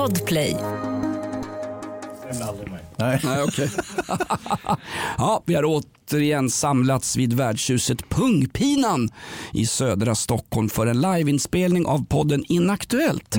Podplay. Nej. Nej, okej. ja, vi har återigen samlats vid värdshuset Pungpinan i södra Stockholm för en liveinspelning av podden Inaktuellt.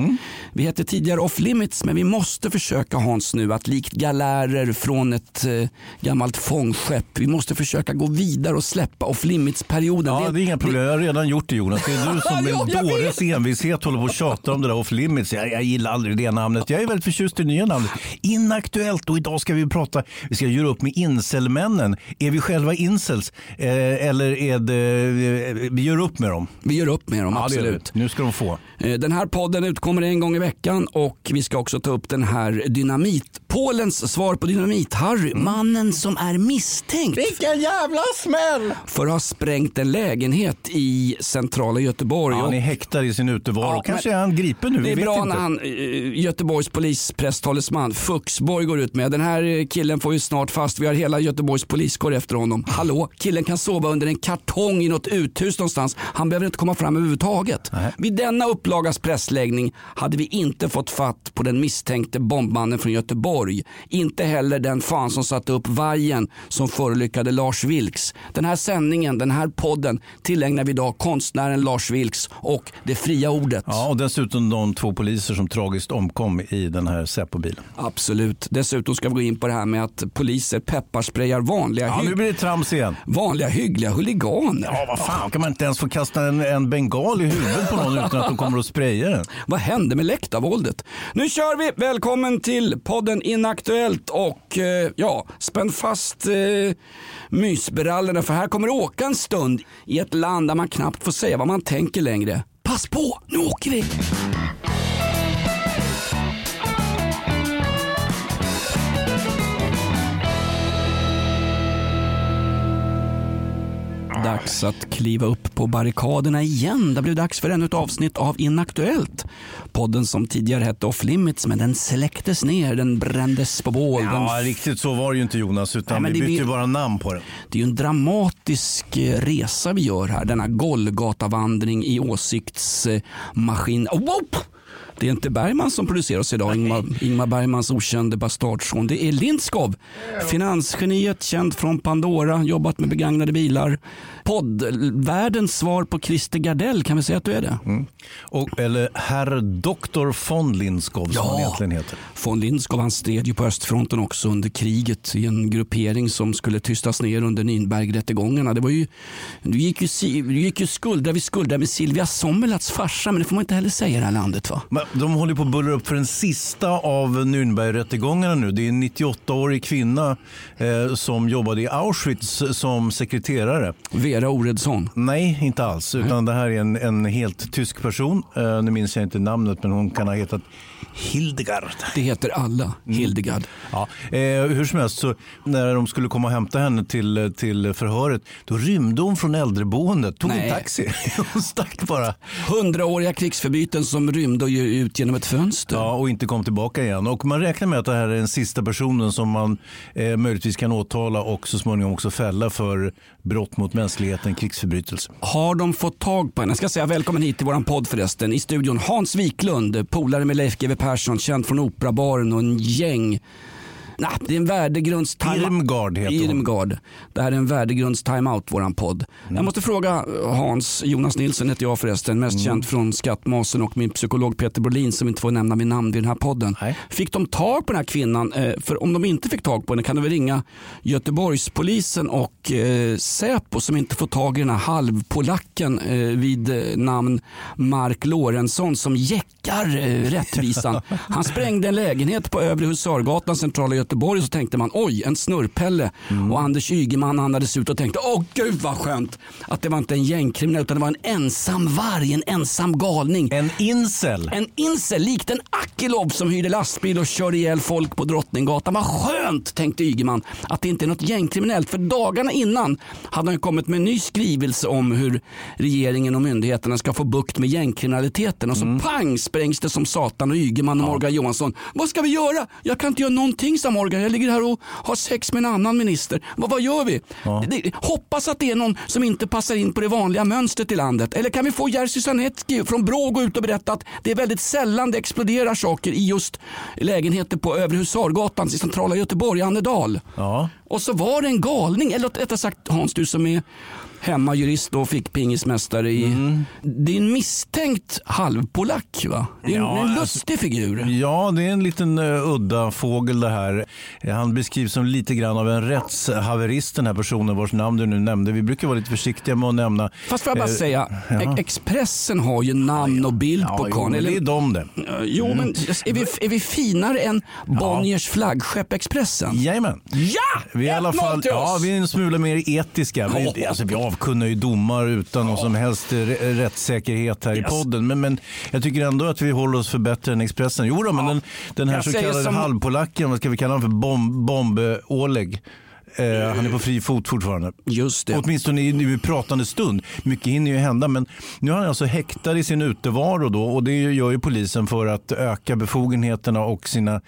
Vi hette tidigare Off Limits men vi måste försöka Hans nu att likt galärer från ett eh, gammalt fångskepp, vi måste försöka gå vidare och släppa Off Limits-perioden. Ja, det är inga problem. Jag har redan gjort det Jonas. Det är du som med dåres envishet håller på och tjatar om det där off limits. Jag, jag gillar aldrig det namnet. Jag är väldigt förtjust i det nya namnet. Inaktuellt och idag ska vi prata, vi ska göra upp med incelmännen. Är vi själva incels eh, eller är det, eh, vi gör upp med dem? Vi gör upp med dem, Ja, vi. absolut. Nu ska de få. Eh, Den här podden utkommer en gång i veckan och vi ska också ta upp den här dynamit Polens svar på Dynamit-Harry, mannen som är misstänkt Vilken jävla smäll! för att ha sprängt en lägenhet i centrala Göteborg. Ja, han är häktad i sin utevaro. Ja, Kanske är han gripen nu, det vi är bra inte. när han, Göteborgs polispresstalesman Fuxborg går ut med den här killen får ju snart fast. Vi har hela Göteborgs poliskår efter honom. Hallå, killen kan sova under en kartong i något uthus någonstans. Han behöver inte komma fram överhuvudtaget. Nej. Vid denna upplagas pressläggning hade vi inte fått fatt på den misstänkte bombmannen från Göteborg. Inte heller den fan som satte upp vajen som förolyckade Lars Vilks. Den här sändningen, den här podden tillägnar vi idag konstnären Lars Vilks och det fria ordet. Ja, och dessutom de två poliser som tragiskt omkom i den här Säpo-bilen. Absolut. Dessutom ska vi gå in på det här med att poliser pepparsprayar vanliga, Ja, trams igen. vanliga hyggliga huliganer. Ja, vad fan, kan man inte ens få kasta en, en bengal i huvudet på någon utan att de kommer att spraya den? Vad hände med läktarvåldet? Nu kör vi! Välkommen till podden Inaktuellt och eh, ja, spänn fast eh, mysbrallorna för här kommer det åka en stund i ett land där man knappt får säga vad man tänker längre. Pass på, nu åker vi! Dags att kliva upp på barrikaderna igen. Det blev dags för ännu ett avsnitt av Inaktuellt. Podden som tidigare hette Off Limits men den släcktes ner, den brändes på bål. Den Ja, riktigt så var det ju inte Jonas, utan Nej, vi bytte ju bara namn på den. Det är ju en dramatisk eh, resa vi gör här. Denna Golgatavandring i åsiktsmaskin. Oh, wow! Det är inte Bergman som producerar oss idag, Ingmar, Ingmar Bergmans okände bastardson. Det är Lindskov, finansgeniet känd från Pandora, jobbat med begagnade bilar. Poddvärldens svar på Christer Gardell, kan vi säga att du är det? Och, eller herr Dr. von Lindskov som Ja. han egentligen heter. Von Lindskov han stred ju på östfronten också under kriget i en gruppering som skulle tystas ner under Nürnbergrättegångarna. Det var ju, du gick ju, du gick ju skuldra vid skuldra med Silvia Sommerlats farsa, men det får man inte heller säga i det här landet va? Men de håller på att bullra upp för den sista av Nürnbergrättegångarna nu. Det är en 98-årig kvinna eh, som jobbade i Auschwitz som sekreterare. Vera Oredsson. Nej, inte alls. Utan det här är en, en helt tysk person. Eh, nu minns jag inte namnet, men hon kan ha hetat Hildegard. Det heter alla Hildegard. Ja, eh, hur som helst, så när de skulle komma och hämta henne till, till förhöret, då rymde hon från äldreboendet, tog Nej. en taxi. hon stack bara. Hundraåriga krigsförbrytaren som rymde och ut genom ett fönster. Ja, och inte kom tillbaka igen. Och man räknar med att det här är den sista personen som man eh, möjligtvis kan åtala och så småningom också fälla för brott mot mänskligheten, krigsförbrytelse. Har de fått tag på henne? Jag ska säga välkommen hit till våran podd förresten. I studion Hans Wiklund, polare med Leif GW Persson, känd från Operabaren och en gäng Nej, det är en värdegrunds Irmgard heter hon. Irmgard. Det här är en värdegrunds timeout, våran podd. Mm. Jag måste fråga Hans, Jonas Nilsson heter jag förresten, mest Mm. känd från Skattmasen och min psykolog Peter Brolin som inte får nämna min namn vid den här podden. Nej. Fick de tag på den här kvinnan? Eh, För om de inte fick tag på henne kan de väl ringa Göteborgspolisen och eh, Säpo som inte får tag i den här halvpolacken eh, vid eh, namn Mark Lorentzon som jäckar eh, rättvisan. Han sprängde en lägenhet på Övre Husargatan, centrala Göteborg så tänkte man oj, en snurrpelle. Och Anders Ygeman andades ut och tänkte åh gud vad skönt att det var inte en gängkriminell utan det var en ensam varg, en ensam galning. En incel. En incel likt en Akilov som hyrde lastbil och körde ihjäl folk på Drottninggatan. Vad skönt, tänkte Ygeman, att det inte är något gängkriminellt. För dagarna innan hade han kommit med en ny skrivelse om hur regeringen och myndigheterna ska få bukt med gängkriminaliteten. Och så pang sprängs det som satan och Ygeman och Morgan Johansson. Vad ska vi göra? Jag kan inte göra någonting, sa Morgan, jag ligger här och har sex med en annan minister. Vad, vad gör vi? Ja. Hoppas att det är någon som inte passar in på det vanliga mönstret i landet. Eller kan vi få Jerzy Sarnecki från Brå gå ut och berätta att det är väldigt sällan det exploderar saker i just lägenheter på Övre Husargatan i centrala Göteborg, Annedal. Ja. Och så var det en galning, eller rättare sagt Hans du som är hemmajurist och fick pingismästare i. Mm. Det är en misstänkt halvpolack va? Det är en, Ja, en alltså- lustig figur. Ja, det är en liten uh, udda fågel det här. Han beskrivs som lite grann av en rättshaverist den här personen vars namn du nu nämnde. Vi brukar vara lite försiktiga med att nämna. Fast får jag bara eh, säga, ja. Expressen har ju namn och bild på karln. men det är Eller- de det. Eh, Jo, men är vi, är vi finare än Bonniers flaggskepp Expressen? Jajamän. Ja! Vi är, i alla 1-0 fall, ja, vi är en smula mer etiska. Vi, alltså, vi avkunnar ju domar utan någon som helst rättssäkerhet här i Yes. podden. Men, men jag tycker ändå att vi håller oss för bättre än Expressen. Jo då, men den, den här Jag så kallade som- halvpolacken, vad ska vi kalla honom för? Bomb, bomb-Oleg. Eh, han är på fri fot fortfarande. Just det. Åtminstone i, nu i pratande stund. Mycket hinner ju hända. Men nu är han alltså häktad i sin utevaro då, och det gör ju polisen för att öka befogenheterna och sina,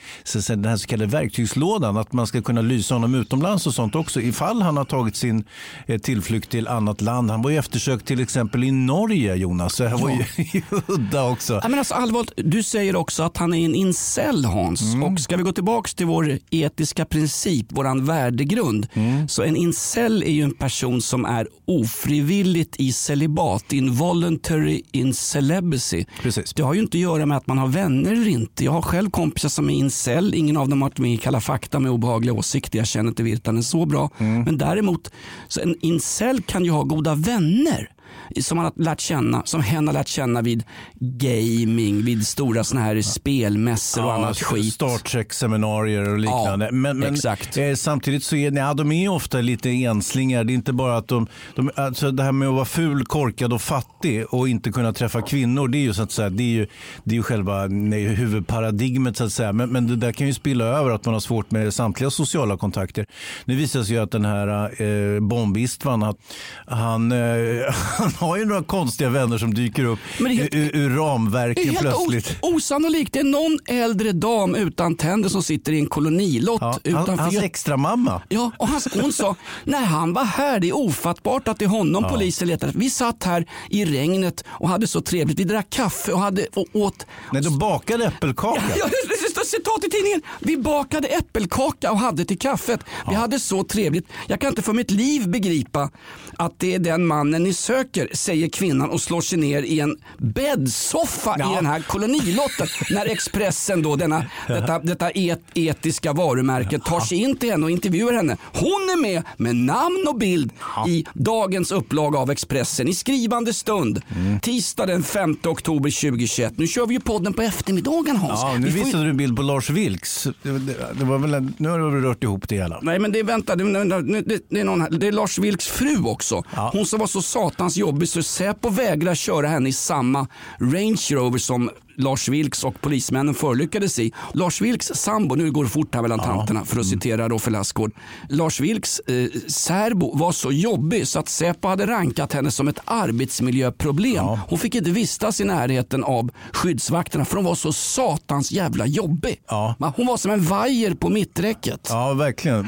den här så kallade verktygslådan. Att man ska kunna lysa honom utomlands och sånt också ifall han har tagit sin eh, tillflykt till annat land. Han var ju eftersökt till exempel i Norge Jonas. Så här var ju udda också. Ja, men alltså, allvarligt, du säger också att han är en incel Hans. Mm. Och ska vi gå tillbaka till vår etiska princip, våran värdegrund. Mm. Så en incel är ju en person som är ofrivilligt i celibat, involuntary in celibacy. Precis. Det har ju inte att göra med att man har vänner eller inte. Jag har själv kompisar som är incel. Ingen av dem har varit med i Kalla fakta med obehagliga åsikter. Jag känner inte Virtanen så bra. Mm. Men däremot, så en incel kan ju ha goda vänner som han har lärt känna, som hen har lärt känna vid gaming, vid stora såna här spelmässor och annat skit. Star Trek-seminarier och liknande. Ja, men men exakt. Eh, samtidigt så är nej, de är ofta lite enslingar. Det är inte bara att de, de alltså det här med att vara ful, korkad och fattig och inte kunna träffa kvinnor. Det är ju så att säga, det är ju, det är ju själva nej, huvudparadigmet så att säga. Men, men det där kan ju spilla över att man har svårt med samtliga sociala kontakter. Nu visar det sig ju att den här eh, Bomb-Istvan, han, eh, han har ju några konstiga vänner som dyker upp helt- ur, ur Det är ramverken helt plötsligt. osannolikt. Det är någon äldre dam utan tänder som sitter i en kolonilott Ja, utanför hans Gö- extra mamma. Ja, och han, hon sa, när han var här, det är ofattbart att det är honom polisen letar. Vi satt här i regnet och hade så trevligt. Vi drack kaffe och, hade, och åt Nej, de bakade äppelkaka. Ja, står citat i tidningen. Vi bakade äppelkaka och hade till kaffet. Vi hade så trevligt. Jag kan inte för mitt liv begripa att det är den mannen ni söker, säger kvinnan och slår sig ner i en bäddsoffa Ja. i den här kolonilotten. när Expressen, då, denna, detta, detta et, etiska varumärke, tar sig in till henne och intervjuar henne. Hon är med med namn och bild i dagens upplaga av Expressen i skrivande stund. Mm. Tisdag den 5 oktober 2021. Nu kör vi ju podden på eftermiddagen Hans. Ja, nu Vi får ju- visade du en bild på Lars Vilks. Det, det, det var väl en, nu har du väl rört ihop det hela. Nej men det, vänta, det, det, det, det, är någon här, det är Lars Vilks fru också. Ja. Hon som var så satans jobbig så Säpo vägrar köra henne i samma Range Rover som Lars Vilks och polismännen förolyckades i. Lars Vilks sambo, nu går det fort här mellan tanterna för att citera Roffe Lassgård. Lars Vilks eh, särbo var så jobbig så att Säpo hade rankat henne som ett arbetsmiljöproblem. Hon fick inte vistas i närheten av skyddsvakterna för hon var så satans jävla jobbig. Ja. Hon var som en vajer på mitträcket. Ja, verkligen.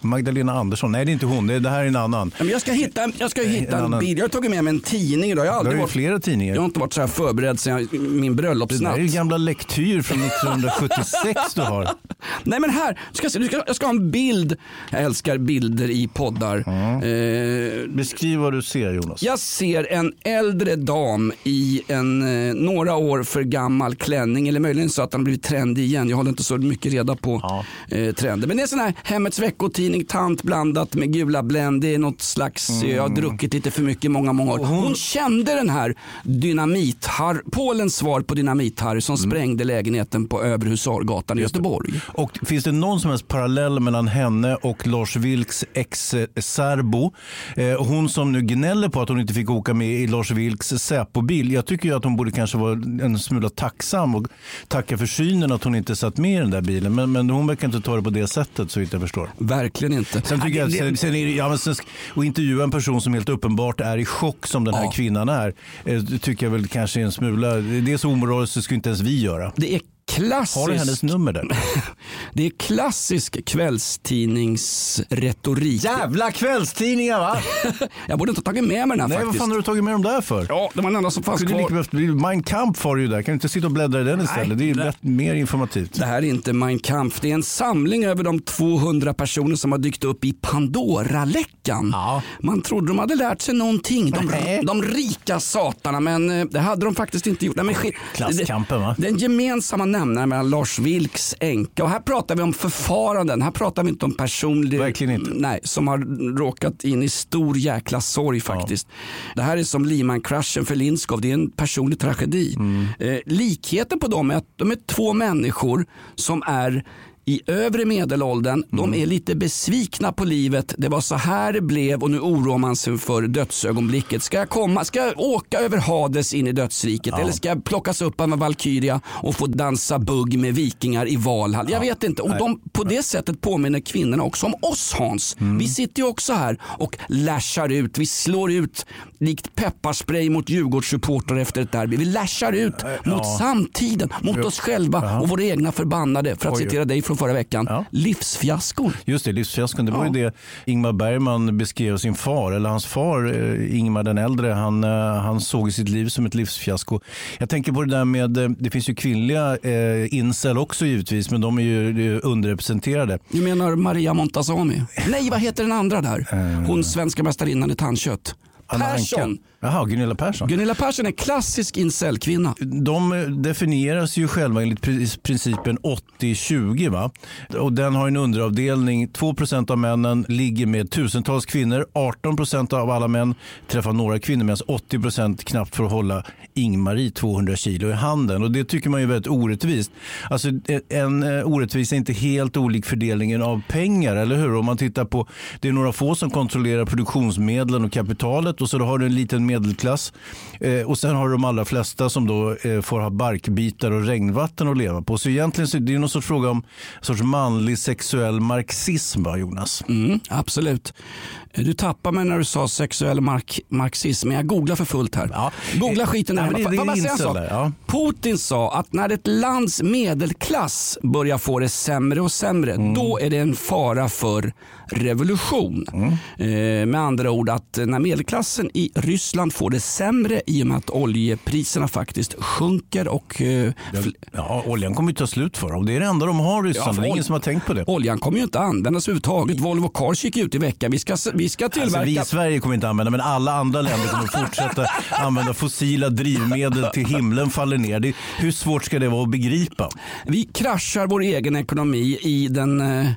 Magdalena Andersson? Nej, det är inte hon. Det, här är en annan. Ja, jag ska hitta, jag ska hitta en en bild. Jag har tagit med mig en tidning idag. Jag har, aldrig har varit, flera tidningar. jag har inte varit så här förberedd sedan jag, min Det där bröllopsnatt. är ju gamla lektyr från 1976 du har. Nej men här, ska du ska, jag ska ha en bild. Jag älskar bilder i poddar. Eh, Beskriv vad du ser Jonas. jag ser en äldre dam i en eh, några år för gammal klänning. Eller möjligen så att den har blivit trendig igen. Jag håller inte så mycket reda på Ja. eh, trender. Men det är sån här Hemmets veckotidning, tant blandat med gula Blend. Det är något slags, eh, jag har druckit lite för mycket många, många år. Hon kände den här dynamit Polens svar på dynamit-Harry som sprängde lägenheten på Övre Husargatan i Göteborg. Och finns det någon som helst parallell mellan henne och Lars Vilks ex-särbo? Eh, hon som nu gnäller på att hon inte fick åka med i Lars Vilks Säpo-bil. Jag tycker ju att hon borde kanske vara en smula tacksam och tacka för synen att hon inte satt med i den där bilen. Men, men hon verkar inte ta det på det sättet så vitt jag förstår. Verkligen inte. Sen tycker jag, Det- sen, sen är ja, men sen, att intervjua en person som helt uppenbart är i chock som den här Ja. kvinnan är, eh, tycker jag väl kanske är en smula, det är så omoraliskt, det skulle inte ens vi göra. Det är klassisk, Har du hennes nummer där? det är klassisk kvällstidningsretorik. Jävla kvällstidningar va? Jag borde inte ha tagit med mig den här Nej, vad faktiskt. fan har du tagit med dem där för? Ja, det var den enda som fanns är lika kvar. behövt, Mein Kampf har du ju där. Kan du inte sitta och bläddra i den istället? det är ju det- lätt, mer informativt. Det här är inte Mein Kampf. Det är en samling över de 200 personer som har dykt upp i Pandora-läckan. Ja. Man trodde de hade lärt sig någonting. De, Nej. de rika satarna, men eh, det hade de faktiskt inte gjort. Nej, men, sk- Klasskampen, va? Den gemensamma nämnaren mellan Lars Vilks änka och här pratar vi om förfaranden. Här pratar vi inte om personlig... Verkligen inte. Nej, som har råkat in i stor jäkla sorg faktiskt. Det här är som Lehman-kraschen för Lindskov. Det är en personlig tragedi. Mm. Eh, likheten på dem är att de är två människor som är i övre medelåldern. De Mm. är lite besvikna på livet. Det var så här det blev och nu oroar man sig för dödsögonblicket. Ska jag, komma, ska jag åka över Hades in i dödsriket eller ska jag plockas upp av en Valkyria och få dansa bugg med vikingar i Valhall? Jag vet inte. Och de, på det sättet påminner kvinnorna också om oss Hans. Mm. Vi sitter ju också här och lashar ut. Vi slår ut likt pepparspray mot Djurgårdssupportrar efter ett derby. Vi lashar ut mot samtiden, mot oss själva och våra egna förbannade, för att Oj. citera dig från förra veckan, Ja. livsfiaskon. Just det, livsfiaskon. Det var Ja. ju det Ingmar Bergman beskrev sin far, eller hans far eh, Ingmar den äldre. Han, eh, han såg sitt liv som ett livsfiasko. Jag tänker på det där med, eh, det finns ju kvinnliga eh, incel också givetvis, men de är ju underrepresenterade. Du menar Maria Montazami? Nej, vad heter den andra där? Hon svenska mästarinnan i tandkött. Anna Persson. Anka. Jaha, Gunilla Persson. Gunilla Persson är klassisk incelkvinna. De eh, definieras ju själva enligt pri- principen 80-20. Va? Och den har en underavdelning. 2% av männen ligger med tusentals kvinnor. 18% av alla män träffar några kvinnor medan 80% knappt får hålla Ingmarie 200 kilo i handen. Och Det tycker man är väldigt orättvist. Alltså, en eh, orättvisa är inte helt olik fördelningen av pengar, eller hur? Om man tittar på, det är några få som kontrollerar produktionsmedlen och kapitalet och så har du en liten medelklass. Eh, och sen har du de allra flesta som då eh, får ha barkbitar och regnvatten att leva på. Så egentligen så är det någon sorts fråga om sorts manlig sexuell marxism, va, Jonas? Mm, absolut. Du tappar mig när du sa sexuell mark marxism, men jag googlar för fullt här. Ja. Googla skiten Ja, här. men det- Får det är jag bara säga en incel sak? där, ja. Putin sa att när ett lands medelklass börjar få det sämre och sämre, Mm. då är det en fara för revolution. Mm. Eh, med andra ord att när medelklassen i Ryssland får det sämre i och med att oljepriserna faktiskt sjunker och eh, Ja, oljan kommer ju ta slut för dem. Det är det enda de har, Ryssland. Ja, det är ingen som har tänkt på det. oljan kommer ju inte användas överhuvudtaget. Volvo Cars gick ut i veckan. Vi ska, vi ska tillverka Alltså, vi i Sverige kommer inte använda men alla andra länder kommer fortsätta använda fossila drivmedel till himlen faller ner. Det, hur svårt ska det vara att begripa? Vi kraschar vår egen ekonomi i den eh,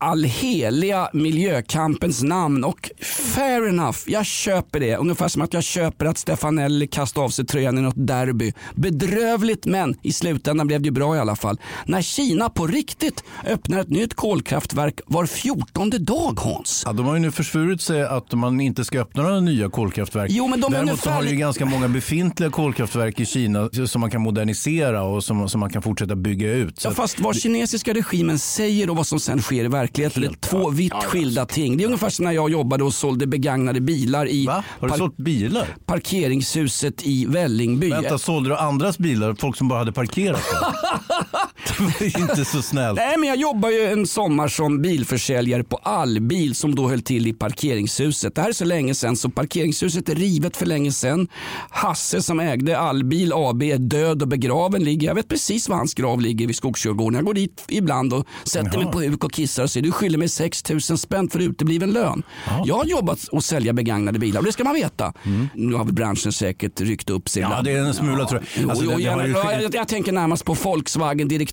allheliga miljökampens namn och fair enough, jag köper det. Ungefär som att jag köper att Stefanelli kastade av sig tröjan i något derby. Bedrövligt men i slutändan blev det ju bra i alla fall. När Kina på riktigt öppnar ett nytt kolkraftverk var fjortonde dag Hans. Ja, de har ju nu försvurit sig att man inte ska öppna några nya kolkraftverk. Jo, men de är Däremot så har ungefär ju ganska många befintliga kolkraftverk i Kina som man kan modernisera och som, som man kan fortsätta bygga ut. Så Ja, fast vad kinesiska regimen säger och vad som sen sker i verkligheten är två vitt skilda ting. Det är ungefär som när jag jobbade och sålde begagnade bilar i Va? Har du sålt bilar? parkeringshuset i Vällingby. Vänta, sålde du andras bilar? Folk som bara hade parkerat där? inte så snällt. Nej, men jag jobbade ju en sommar som bilförsäljare på Allbil som då höll till i parkeringshuset. Det här är så länge sedan så parkeringshuset är rivet för länge sedan. Hasse som ägde Allbil AB är död och begraven. Ligger. Jag vet precis var hans grav ligger vid Skogskyrkogården. Jag går dit ibland och sätter mig på huk och kissar och säger du skyller mig 6 000 spänn för utebliven lön. Jag har jobbat och sälja begagnade bilar och det ska man veta. Nu har väl branschen säkert ryckt upp sig. Ja, ibland. det är en smula tror jag. Jo, Alltså, jo, har gärna. ju- Ja, jag, jag tänker närmast på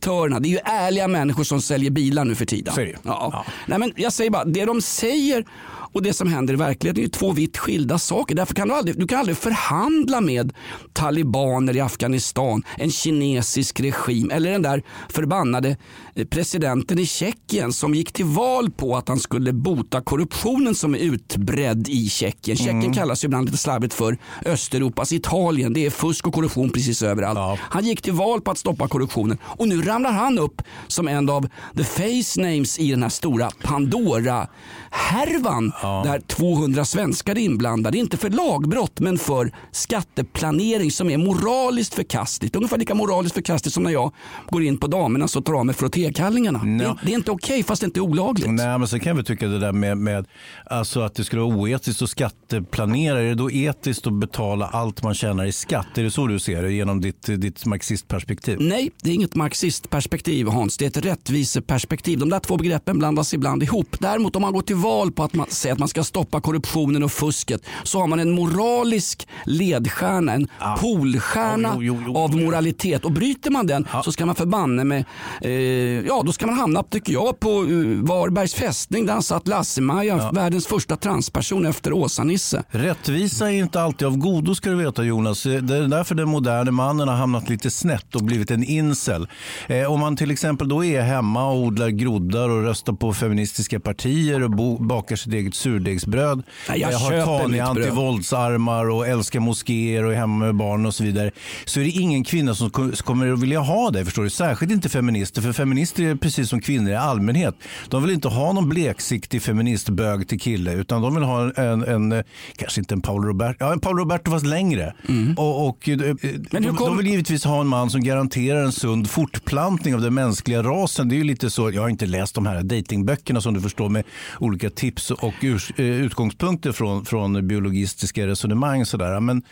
Volkswagen-direktörerna. Det är ju ärliga människor som säljer bilar nu för tiden. Så är det ju. Ja. Ja. Nej, men jag säger bara, det de säger och det som händer i verkligheten är ju två vitt skilda saker. Därför kan du aldrig, du kan aldrig förhandla med talibaner i Afghanistan, en kinesisk regim eller den där förbannade presidenten i Tjeckien som gick till val på att han skulle bota korruptionen som är utbredd i Tjeckien. Mm. Tjeckien kallas ju ibland lite slarvigt för Östeuropas Italien. Det är fusk och korruption precis överallt. Ja. Han gick till val på att stoppa korruptionen och nu ramlar han upp som en av the face names i den här stora Pandora-härvan. ja. där 200 svenskar är inblandade. Inte för lagbrott men för skatteplanering som är moraliskt förkastligt. Ungefär lika moraliskt förkastligt som när jag går in på damernas och tar av mig frottékallingarna. No. Det, det, är inte okej okay, fast det är inte olagligt. Nej, men sen kan vi tycka det där med, med alltså att det skulle vara oetiskt att skatteplanera. Är det då etiskt att betala allt man tjänar i skatt? Är det så du ser det genom ditt, ditt marxistperspektiv? Nej, det är inget marxistperspektiv Hans. Det är ett rättviseperspektiv. De där två begreppen blandas ibland ihop. Däremot om man går till val på att man säger att man ska stoppa korruptionen och fusket så har man en moralisk ledstjärna, en ja. polstjärna jo, av moralitet. Och bryter man den ja. så ska man förbanne med, eh, ja då ska man hamna tycker jag på uh, Varbergs fästning där han satt Lasse-Maja, ja. världens första transperson efter Åsa-Nisse. Rättvisa är inte alltid av godo ska du veta Jonas. Det är därför den moderna mannen har hamnat lite snett och blivit en incel. Eh, om man till exempel då är hemma och odlar groddar och röstar på feministiska partier och bakar sitt eget surdegsbröd. Nej, jag, jag har Tani antivåldsarmar och älskar moskéer och är hemma med barn och så vidare. Så är det ingen kvinna som kommer att vilja ha det. Förstår du? Särskilt inte feminister. För feminister är precis som kvinnor i allmänhet. De vill inte ha någon bleksiktig feministbög till kille utan de vill ha en, en kanske inte en Paul Roberto, ja en Paul Roberto fast längre. Mm. Och, och eh, Men de, kom... de vill givetvis ha en man som garanterar en sund fortplantning av den mänskliga rasen. Det är ju lite så, jag har inte läst de här datingböckerna som du förstår med olika tips och eh, utgångspunkter från, från biologistiska resonemang. Sådär. Men,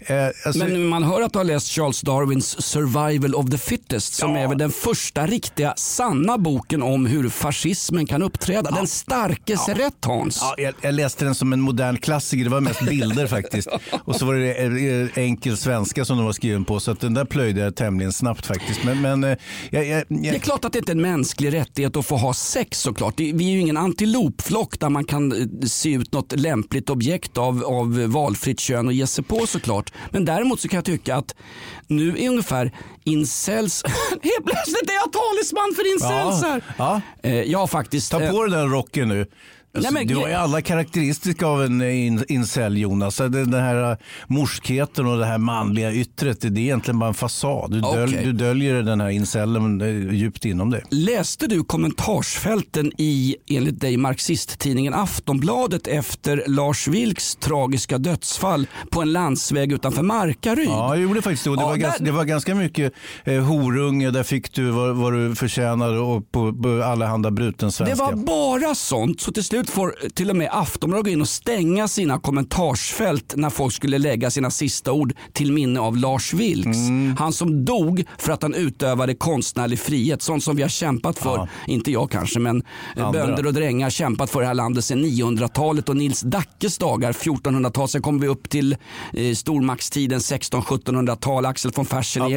eh, alltså... Men man hör att du har läst Charles Darwins Survival of the Fittest som ja. är den första riktiga sanna boken om hur fascismen kan uppträda. Ja. Den starkes ja. rätt Hans. Ja, jag, jag, läste den som en modern klassiker. Det var mest bilder faktiskt. Och så var det eh, enkel svenska som den var skriven på. Så att den där plöjde jag tämligen snabbt faktiskt. Men, men jag, jag, det är klart att det inte är en mänsklig rättighet att få ha sex såklart. Vi är ju ingen antilopflock där man kan eh, se ut något lämpligt objekt av, av valfritt kön och ge sig på såklart. Men däremot så kan jag tycka att nu är ungefär incels, helt plötsligt är jag talesman för incels här. Ja, ja. Eh, jag har faktiskt... Ta på dig den rocken nu. Alltså, Nej, men, du har ju alla karaktäristika av en incel Jonas. Den här äh, morskheten och det här manliga yttret. Det är egentligen bara en fasad. Du, okay. dölj, du döljer den här incellen djupt inom det. Läste du kommentarsfälten i, enligt dig, marxisttidningen Aftonbladet efter Lars Vilks tragiska dödsfall på en landsväg utanför Markaryd? Ja, jag gjorde faktiskt det. Det, ja, var, där... ganska, det var ganska mycket eh, horunge. Där fick du vad, vad du förtjänade och på, på allehanda bruten svenska. Det var bara sånt. Så till slut slut får till och med Aftonbladet gå in och stänga sina kommentarsfält när folk skulle lägga sina sista ord till minne av Lars Vilks. Mm. Han som dog för att han utövade konstnärlig frihet. Sånt som vi har kämpat för, ja. inte jag kanske, men Andra. bönder och drängar kämpat för det här landet sedan 900-talet och Nils Dackes dagar, 1400-tal. Sen kommer vi upp till eh, stormaktstiden 1600-1700-tal, Axel von Fersen ja,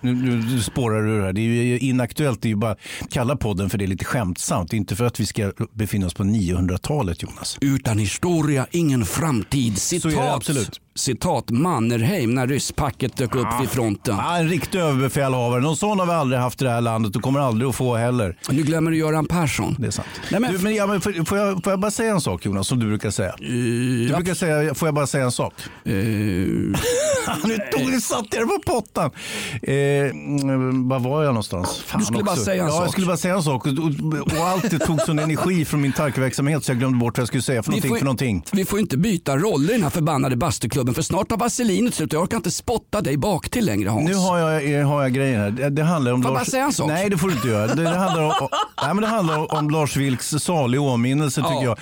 nu, nu, nu spårar du det här. Det är ju inaktuellt. Det är ju bara kalla podden för det är lite skämtsamt. Inte för att vi ska befinna oss på 900-talet Jonas. Utan historia, ingen framtid. Citat. Så är det absolut citat Mannerheim när rysspacket dök upp vid fronten. Ja, en riktig överbefälhavare. Någon sån har vi aldrig haft i det här landet och kommer aldrig att få heller. Nu glömmer du Göran Persson. Det är sant. Nej, men... Du, men, ja, men får, får, jag, får jag bara säga en sak Jonas, som du brukar säga? Uh, du brukar säga, får jag bara säga en sak? Uh... nu tog du satt jag på pottan. Eh, var var jag någonstans? Fan du skulle också. bara säga en ja, sak. Jag skulle bara säga en sak. Och, och, allt det tog sån energi från min tankeverksamhet så jag glömde bort vad jag skulle säga för någonting. Får, för någonting. Vi får inte byta roller i den här förbannade bastuklubben klubben för snart tar vaselinet slut och jag orkar inte spotta dig bak till längre Hans. Nu har jag, eh, har jag grejen här. Det, det handlar om får Lars... bara säga en sak? Nej det får du inte göra. Det, det handlar, om, nej, men det handlar om Lars Vilks salig åminnelse ja. tycker jag.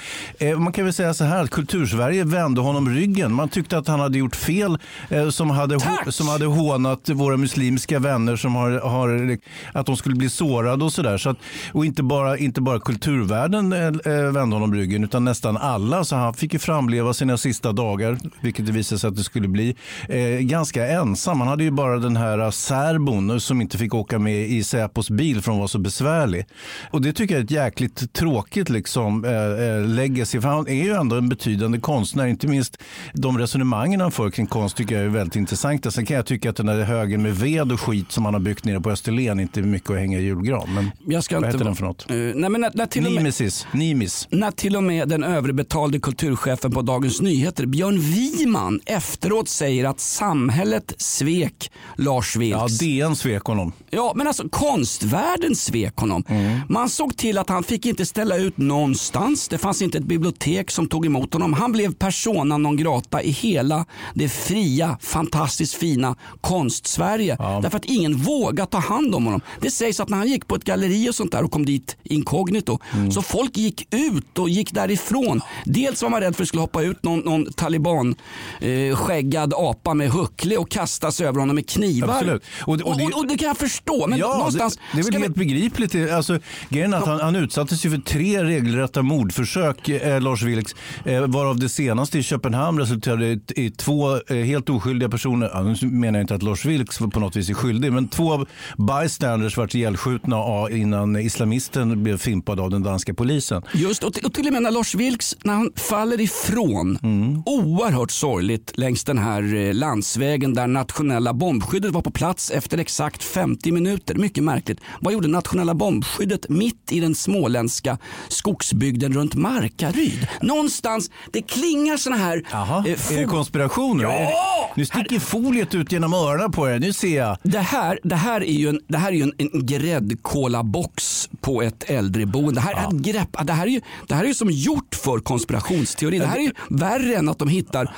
Eh, man kan väl säga så här att Kultursverige vände honom ryggen. Man tyckte att han hade gjort fel eh, som, hade, som hade hånat våra muslimska vänner som har, har att de skulle bli sårade och sådär. Så och inte bara, inte bara kulturvärlden eh, eh, vände honom ryggen utan nästan alla. Så han fick ju framleva sina sista dagar, vilket det visade sig att det skulle bli eh, ganska ensam. Han hade ju bara den här särbon som inte fick åka med i Säpos bil för hon var så besvärlig. Och det tycker jag är ett jäkligt tråkigt liksom, eh, eh, legacy. För han är ju ändå en betydande konstnär. Inte minst de resonemangen han för kring konst tycker jag är väldigt intressanta. Sen kan jag tycka att den där högen med ved och skit som han har byggt nere på Österlen inte är mycket att hänga i julgran. Men jag ska vad inte heter den för något? Uh, nej, men när, när till Nemesis. Med, Nemis. När till och med den överbetalde kulturchefen på Dagens Nyheter, Björn Wiman, Efteråt säger att samhället svek Lars Vilks. Ja, DN svek honom. Ja, men alltså konstvärlden svek honom. Mm. Man såg till att han fick inte ställa ut någonstans. Det fanns inte ett bibliotek som tog emot honom. Han blev persona non grata i hela det fria, fantastiskt fina konst-Sverige. Ja. Därför att ingen vågade ta hand om honom. Det sägs att när han gick på ett galleri och sånt där och kom dit inkognito, mm. så folk gick ut och gick därifrån. Dels var man rädd för att det skulle hoppa ut någon, någon taliban eh, skäggad apa med huckle och kastas över honom med knivar. Absolut. Och, och, det, och, och det kan jag förstå. Men ja, någonstans det, det är väl helt vi... begripligt. Alltså, grejen att han, han utsattes ju för tre regelrätta mordförsök, eh, Lars Vilks, eh, varav det senaste i Köpenhamn resulterade i, i två eh, helt oskyldiga personer. Ja, nu menar jag inte att Lars Vilks på något vis är skyldig, men två bystanders vart ihjälskjutna innan islamisten blev fimpad av den danska polisen. Just och, och till och med när Lars Vilks, när han faller ifrån, mm. oerhört sorgligt längs den här eh, landsvägen där nationella bombskyddet var på plats efter exakt 50 minuter. Mycket märkligt. Vad gjorde nationella bombskyddet mitt i den småländska skogsbygden runt Markaryd? Någonstans, det klingar såna här... Jaha, eh, är det konspirationer? Ja! Nu sticker foliet ut genom öronen på er, nu ser jag. Det här, det här är ju en, det här är en, en gräddkolabox på ett äldreboende. Det här, ja. är ett grepp, det, här är ju, det här är ju som gjort för konspirationsteori. Det här är ju värre än att de hittar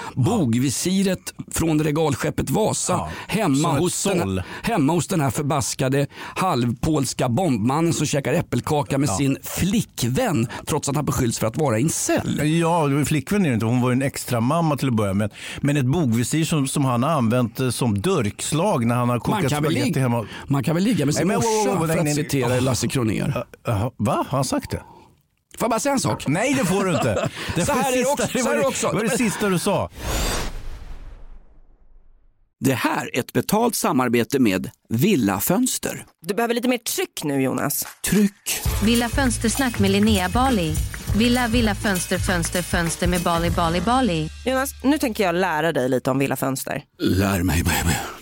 bogvisiret från regalskeppet Vasa ja. hemma, hos den, hemma hos den här förbaskade halvpolska bombmannen som käkar äppelkaka med ja. sin flickvän trots att han beskylls för att vara incel. Ja, flickvän är det inte. Hon var en extra mamma till att börja med. Men ett bogvisir som, som han har använt eh, som dörkslag när han har kokat spagetti hemma. Man kan väl ligga med sin morsa för att citera Lasse Kronér. Uh, uh, va? Har han sagt det? Får jag bara säga en sak? Nej det får du inte. Det så här är det också. Det var, det, också. det var det sista du sa. Det här är ett betalt samarbete med Villa Fönster. Du behöver lite mer tryck nu Jonas. Tryck! Villa Fönstersnack med Linnea Bali. Villa, villa, fönster, fönster, fönster med Bali, Bali, Bali. Jonas, nu tänker jag lära dig lite om Villa Fönster. Lär mig baby.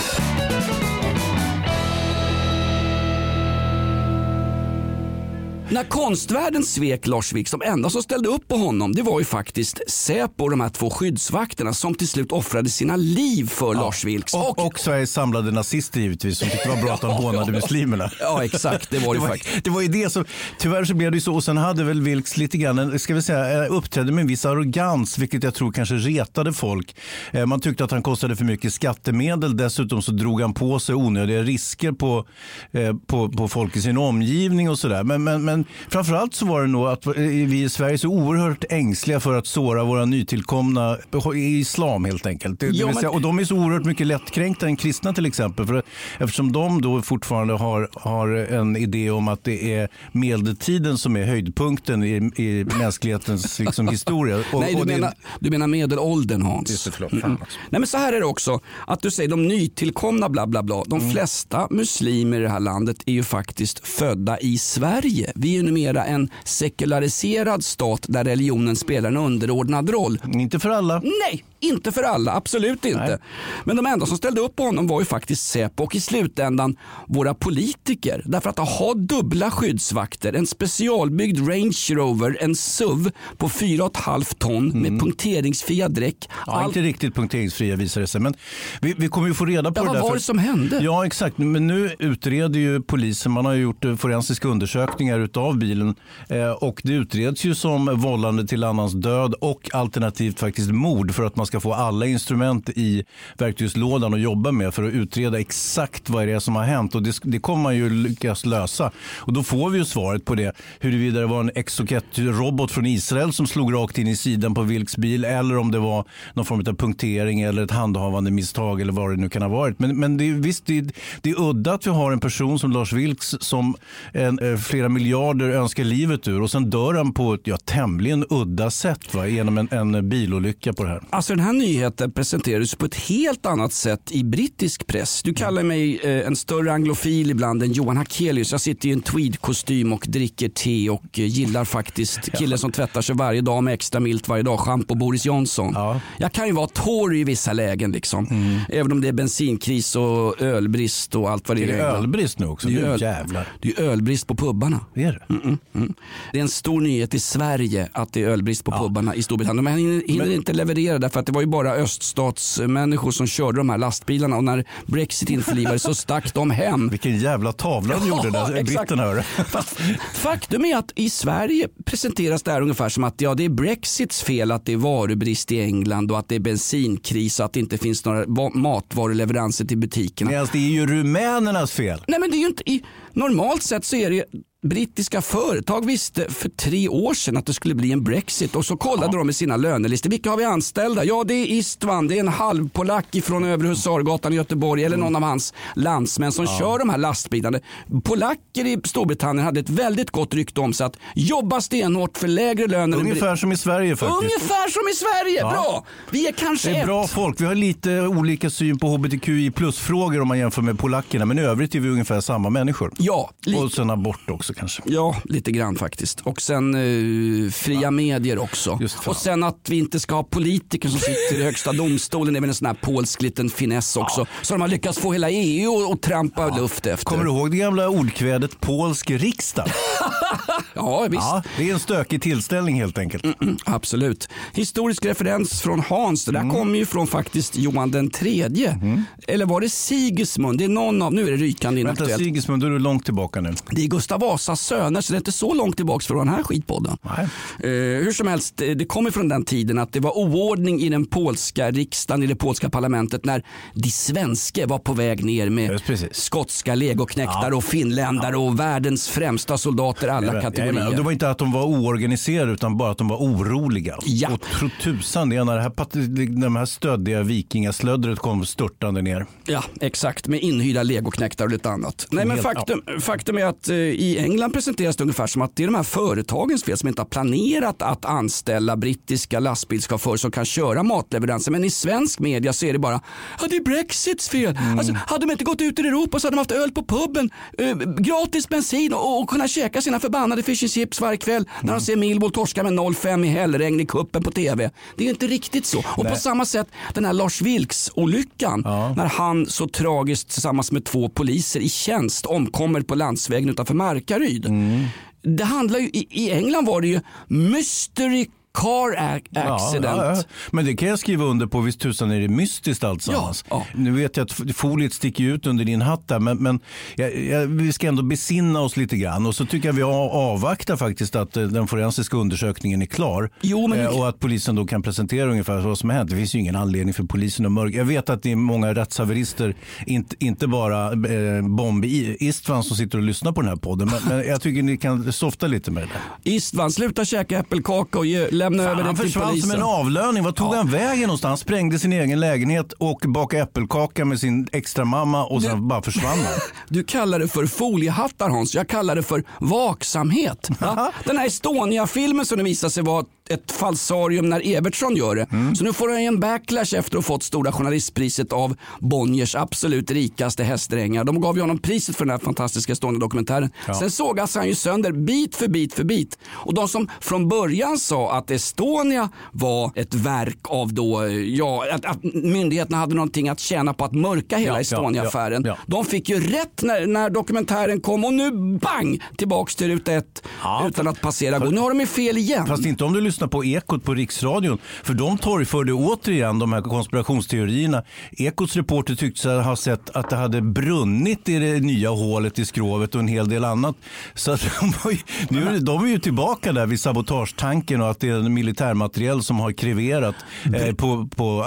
När konstvärlden svek Lars Vilks, de enda som ställde upp på honom det var ju faktiskt Säpo och de här två skyddsvakterna som till slut offrade sina liv för ja. Lars Vilks. Och, och, och Sveriges samlade nazister givetvis som tyckte det var bra att de hånade muslimerna. Ja exakt, det var det, det faktiskt. Det var ju det som, tyvärr så blev det ju så och sen hade väl Vilks lite grann, ska vi säga, eh, uppträdde med en viss arrogans vilket jag tror kanske retade folk. Eh, man tyckte att han kostade för mycket skattemedel, dessutom så drog han på sig onödiga risker på, eh, på, på folk i sin omgivning och sådär. Men, men, men men framförallt så var det nog att vi i Sverige är så oerhört ängsliga för att såra våra nytillkomna i islam helt enkelt. Det, Ja, det säga, men- och de är så oerhört mycket lättkränkta än kristna till exempel. För, eftersom de då fortfarande har, har en idé om att det är medeltiden som är höjdpunkten i, i mänsklighetens liksom, historia. Och, Nej, du det- menar, du menar medelåldern Hans. Förlåt. Alltså. Nej men så här är det också. Att du säger de nytillkomna bla bla bla. De Mm. flesta muslimer i det här landet är ju faktiskt födda i Sverige. Vi är ju numera en sekulariserad stat där religionen spelar en underordnad roll. Inte för alla. Nej, inte för alla. Absolut inte. Nej. Men de enda som ställde upp på honom var ju faktiskt Säpo och i slutändan våra politiker. Därför att ha dubbla skyddsvakter, en specialbyggd Range Rover, en SUV på 4,5 ton med punkteringsfria däck. Mm. Ja, Allt- inte riktigt punkteringsfria visar det sig. Men vi, vi kommer ju få reda på Ja, det vad där. var för- det som hände? Ja, exakt. Men nu utreder ju polisen. Man har gjort eh, forensiska undersökningar utav bilen. Eh, och det utreds ju som vållande till annans död och alternativt faktiskt mord för att man ska få alla instrument i verktygslådan att jobba med för att utreda exakt vad det är som har hänt. Och det, det kommer man ju lyckas lösa. Och då får vi ju svaret på det. Huruvida det var en Exocet-robot från Israel som slog rakt in i sidan på Vilks bil eller om det var någon form av punktering eller ett handhavande misstag eller vad det nu kan ha varit. Men, men det, är- visst, det, är- det är udda att vi har en person som Lars Vilks som en, eh, flera miljarder önskar livet ur och sen dör han på ett ja, tämligen udda sätt va, genom en, en bilolycka på det här. Alltså den här nyheten presenterades på ett helt annat sätt i brittisk press. Du kallar mig eh, en större anglofil ibland än Johan Hakelius. Jag sitter i en tweedkostym och dricker te och eh, gillar faktiskt killen som tvättar sig varje dag med extra milt varje dag, schampo Boris Johnson. Ja. Jag kan ju vara torr i vissa lägen liksom. Även om det är bensinkris och ölbrist och allt vad det Det är. är ölbrist nu också. Det är öl- jävlar. Det är ölbrist på pubbarna. Det är det. Mm, mm. Det är en stor nyhet i Sverige att det är ölbrist på pubbarna i Storbritannien. Men hinner, hinner inte leverera därför att det var ju bara öststatsmänniskor som körde de här lastbilarna och när Brexit införlivades så stack de hem. Vilken jävla tavla de gjorde där, exakt. britterna. Faktum är att i Sverige presenteras det här ungefär som att ja, det är Brexits fel att det är varubrist i England och att det är bensinkris och att det inte finns några va- matvaruleveranser till butikerna. Medan det är ju rumänernas fel. Nej men det är ju inte, i, normalt sett så är det brittiska företag visste för tre år sedan att det skulle bli en Brexit och så kollade de i sina lönelistor. Vilka har vi anställda? Ja det är Istvan, det är en halvpolack från Övre Husargatan i Göteborg eller någon av hans landsmän som kör de här lastbilarna. Polacker i Storbritannien hade ett väldigt gott rykte om sig att jobba stenhårt för lägre löner. Ungefär som i Sverige faktiskt. Ungefär som i Sverige, Ja. bra! Vi är kanske Det är ett. bra folk. Vi har lite olika syn på hbtqi plus-frågor om man jämför med polackerna. Men i övrigt är vi ungefär samma människor. Ja, li- Och sen abort också kanske. Ja, lite grann faktiskt. Och sen eh, fria medier också. Och sen att vi inte ska ha politiker som sitter i högsta domstolen. Det är väl en sån här polsk liten finess också. Så de har lyckats få hela EU att- trampa luft efter. Kommer du ihåg det gamla ordkvädet polsk riksdag? Ja, visst. Ja, det är en stökig tillställning helt enkelt. Mm, absolut. Historisk referens från Hans. Det där Mm. kommer ju från faktiskt Johan den tredje. Eller var det Sigismund? Det är någon av, nu är det rykande Vänta inaktuellt. Sigismund, då är du långt tillbaka nu. Det är Gustav Vasas söner så det är inte så långt tillbaka från den här skitpodden. Eh, hur som helst, eh, det kommer från den tiden att det var oordning i den polska riksdagen, i det polska parlamentet när de svenska var på väg ner med skotska legoknektar Ja. och finländare och världens främsta soldater alla Jajamän, kategorier. Det var inte att de var oorganiserade utan bara att de var oroliga. Ja. Och tro tusan det är när det här, pat- de här stöddiga vikingaslöddret kom störtande ner. Ja, exakt. Med inhyrda legoknektar och lite annat. Nej, men faktum, faktum är att eh, i England presenteras det ungefär som att det är de här företagens fel som inte har planerat att anställa brittiska lastbilschaufförer som kan köra matleveranser. Men i svensk media så är det bara, ja det är Brexits fel. Alltså, hade de inte gått ut i Europa så hade de haft öl på puben, eh, gratis bensin och, och kunnat käka sina förbannade fish and chips varje kväll när de ser Millwall torska med 0-5 i hällregn i kuppen på tv. Det är inte riktigt så. Och på samma sätt den här Lars Vilks-olyckan när han så tragiskt tillsammans med två poliser i tjänst omkommer på landsvägen utanför Markaryd. Det handlar ju, i, I England var det ju mystery Car ac- accident. Ja, ja. Men det kan jag skriva under på. Visst tusan är det mystiskt alltsammans. Ja, Nu vet jag att foliet sticker ut under din hatt där, men, men jag, jag, vi ska ändå besinna oss lite grann. Och så tycker jag vi avvaktar faktiskt att eh, den forensiska undersökningen är klar. Jo, men- Eh, Och att polisen då kan presentera ungefär vad som har hänt. Det finns ju ingen anledning för polisen att mörka. Jag vet att det är många rättshaverister, inte, inte bara eh, Bomb i Istvan som sitter och lyssnar på den här podden. Men, men jag tycker ni kan softa lite med det. Istvan, sluta käka äppelkaka och ge, lämna över han den till försvann polisen. som en avlöning. Vad tog han vägen någonstans? Han sprängde sin egen lägenhet och bakade äppelkaka med sin extra mamma och sen bara försvann han. Du kallar det för foliehattar Hans, jag kallar det för vaksamhet. Va? Den här Estonia-filmen som det visade sig vara ett falsarium när Evertsson gör det. Mm. Så nu får han en backlash efter att ha fått Stora Journalistpriset av Bonniers absolut rikaste hästdrängar. De gav ju honom priset för den här fantastiska Estonia-dokumentären. Sen sågas han ju sönder bit för bit för bit. Och de som från början sa att Estonia var ett verk av då, eh, ja, att, att myndigheterna hade någonting att tjäna på att mörka hela Ja, ja, Estonia-affären. ja, ja. De fick ju rätt när, när dokumentären kom och nu bang tillbaks till ruta ett Ja. utan att passera gå. Nu har de ju fel igen. Fast inte om du lyssnar på Ekot på Riksradion. För de torgförde återigen de här konspirationsteorierna. Ekots reporter tyckte sig ha sett att det hade brunnit i det nya hålet i skrovet och en hel del annat. Så att de, ju, nu är, de är ju tillbaka där vid sabotagetanken och att det är militärmateriel som har kreverat eh, på, på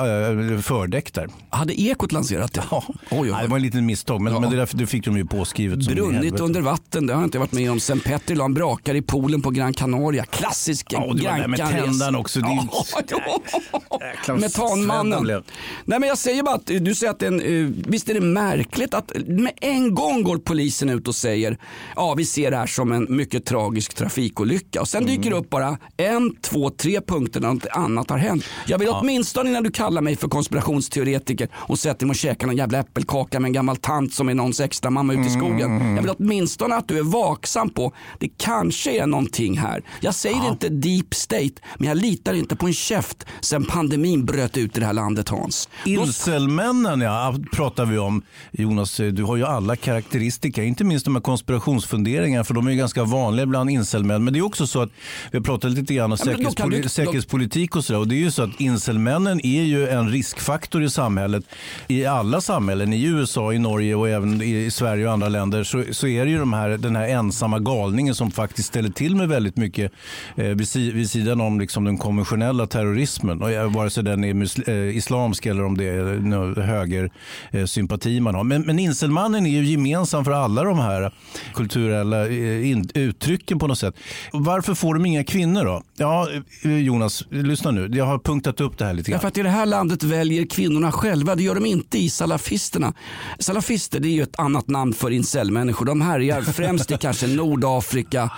eh, fördäck där. Hade Ekot lanserat det? Ja. Oj, oj, Nej, oj. det var en liten misstag, men, Ja. men det, där, det fick de ju påskrivet. Brunnit under vatten, det har jag inte varit med om sen Petri la en brakare i poolen på Gran Canaria. Klassisk Ja, och med tändaren också. Det är Ja, Metanmannen. Nej men jag säger bara att du säger att den, eh, visst är det märkligt att med en gång går polisen ut och säger ja vi ser det här som en mycket tragisk trafikolycka och sen dyker det upp bara en, två, tre punkter där något annat har hänt. Jag vill åtminstone innan du kallar mig för konspirationsteoretiker och sätter mig och käkar någon jävla äppelkaka med en gammal tant som är någons extra mamma ute i skogen. Jag vill åtminstone att du är vaksam på det kanske är någonting här. Jag säger inte deep state men jag litar inte på en käft sen pandemin bröt ut i det här landet Hans. Incelmännen ja, pratar vi om. Jonas, du har ju alla karaktäristika, inte minst de här konspirationsfunderingarna, för de är ju ganska vanliga bland incelmän. Men det är också så att vi har pratat lite grann om Ja, säkerhetspoli- du- säkerhetspolitik och sådär. Och det är ju så att incelmännen är ju en riskfaktor i samhället. I alla samhällen, i USA, i Norge och även i Sverige och andra länder så, så är det ju de här, den här ensamma galningen som faktiskt ställer till med väldigt mycket eh, vid, vid sidan om liksom den konventionella terrorismen. Och, eh, vare sig den är musl- eh, islamsk eller om det är no, höger eh, man har. Men, men incelmannen är ju gemensam för alla de här kulturella eh, in, uttrycken på något sätt. Varför får de inga kvinnor då? Ja, eh, Jonas, lyssna nu. Jag har punktat upp det här lite grann. Därför att i det här landet väljer kvinnorna själva. Det gör de inte i salafisterna. Salafister det är ju ett annat namn för incelmänniskor. De härjar främst i kanske Nordafrika,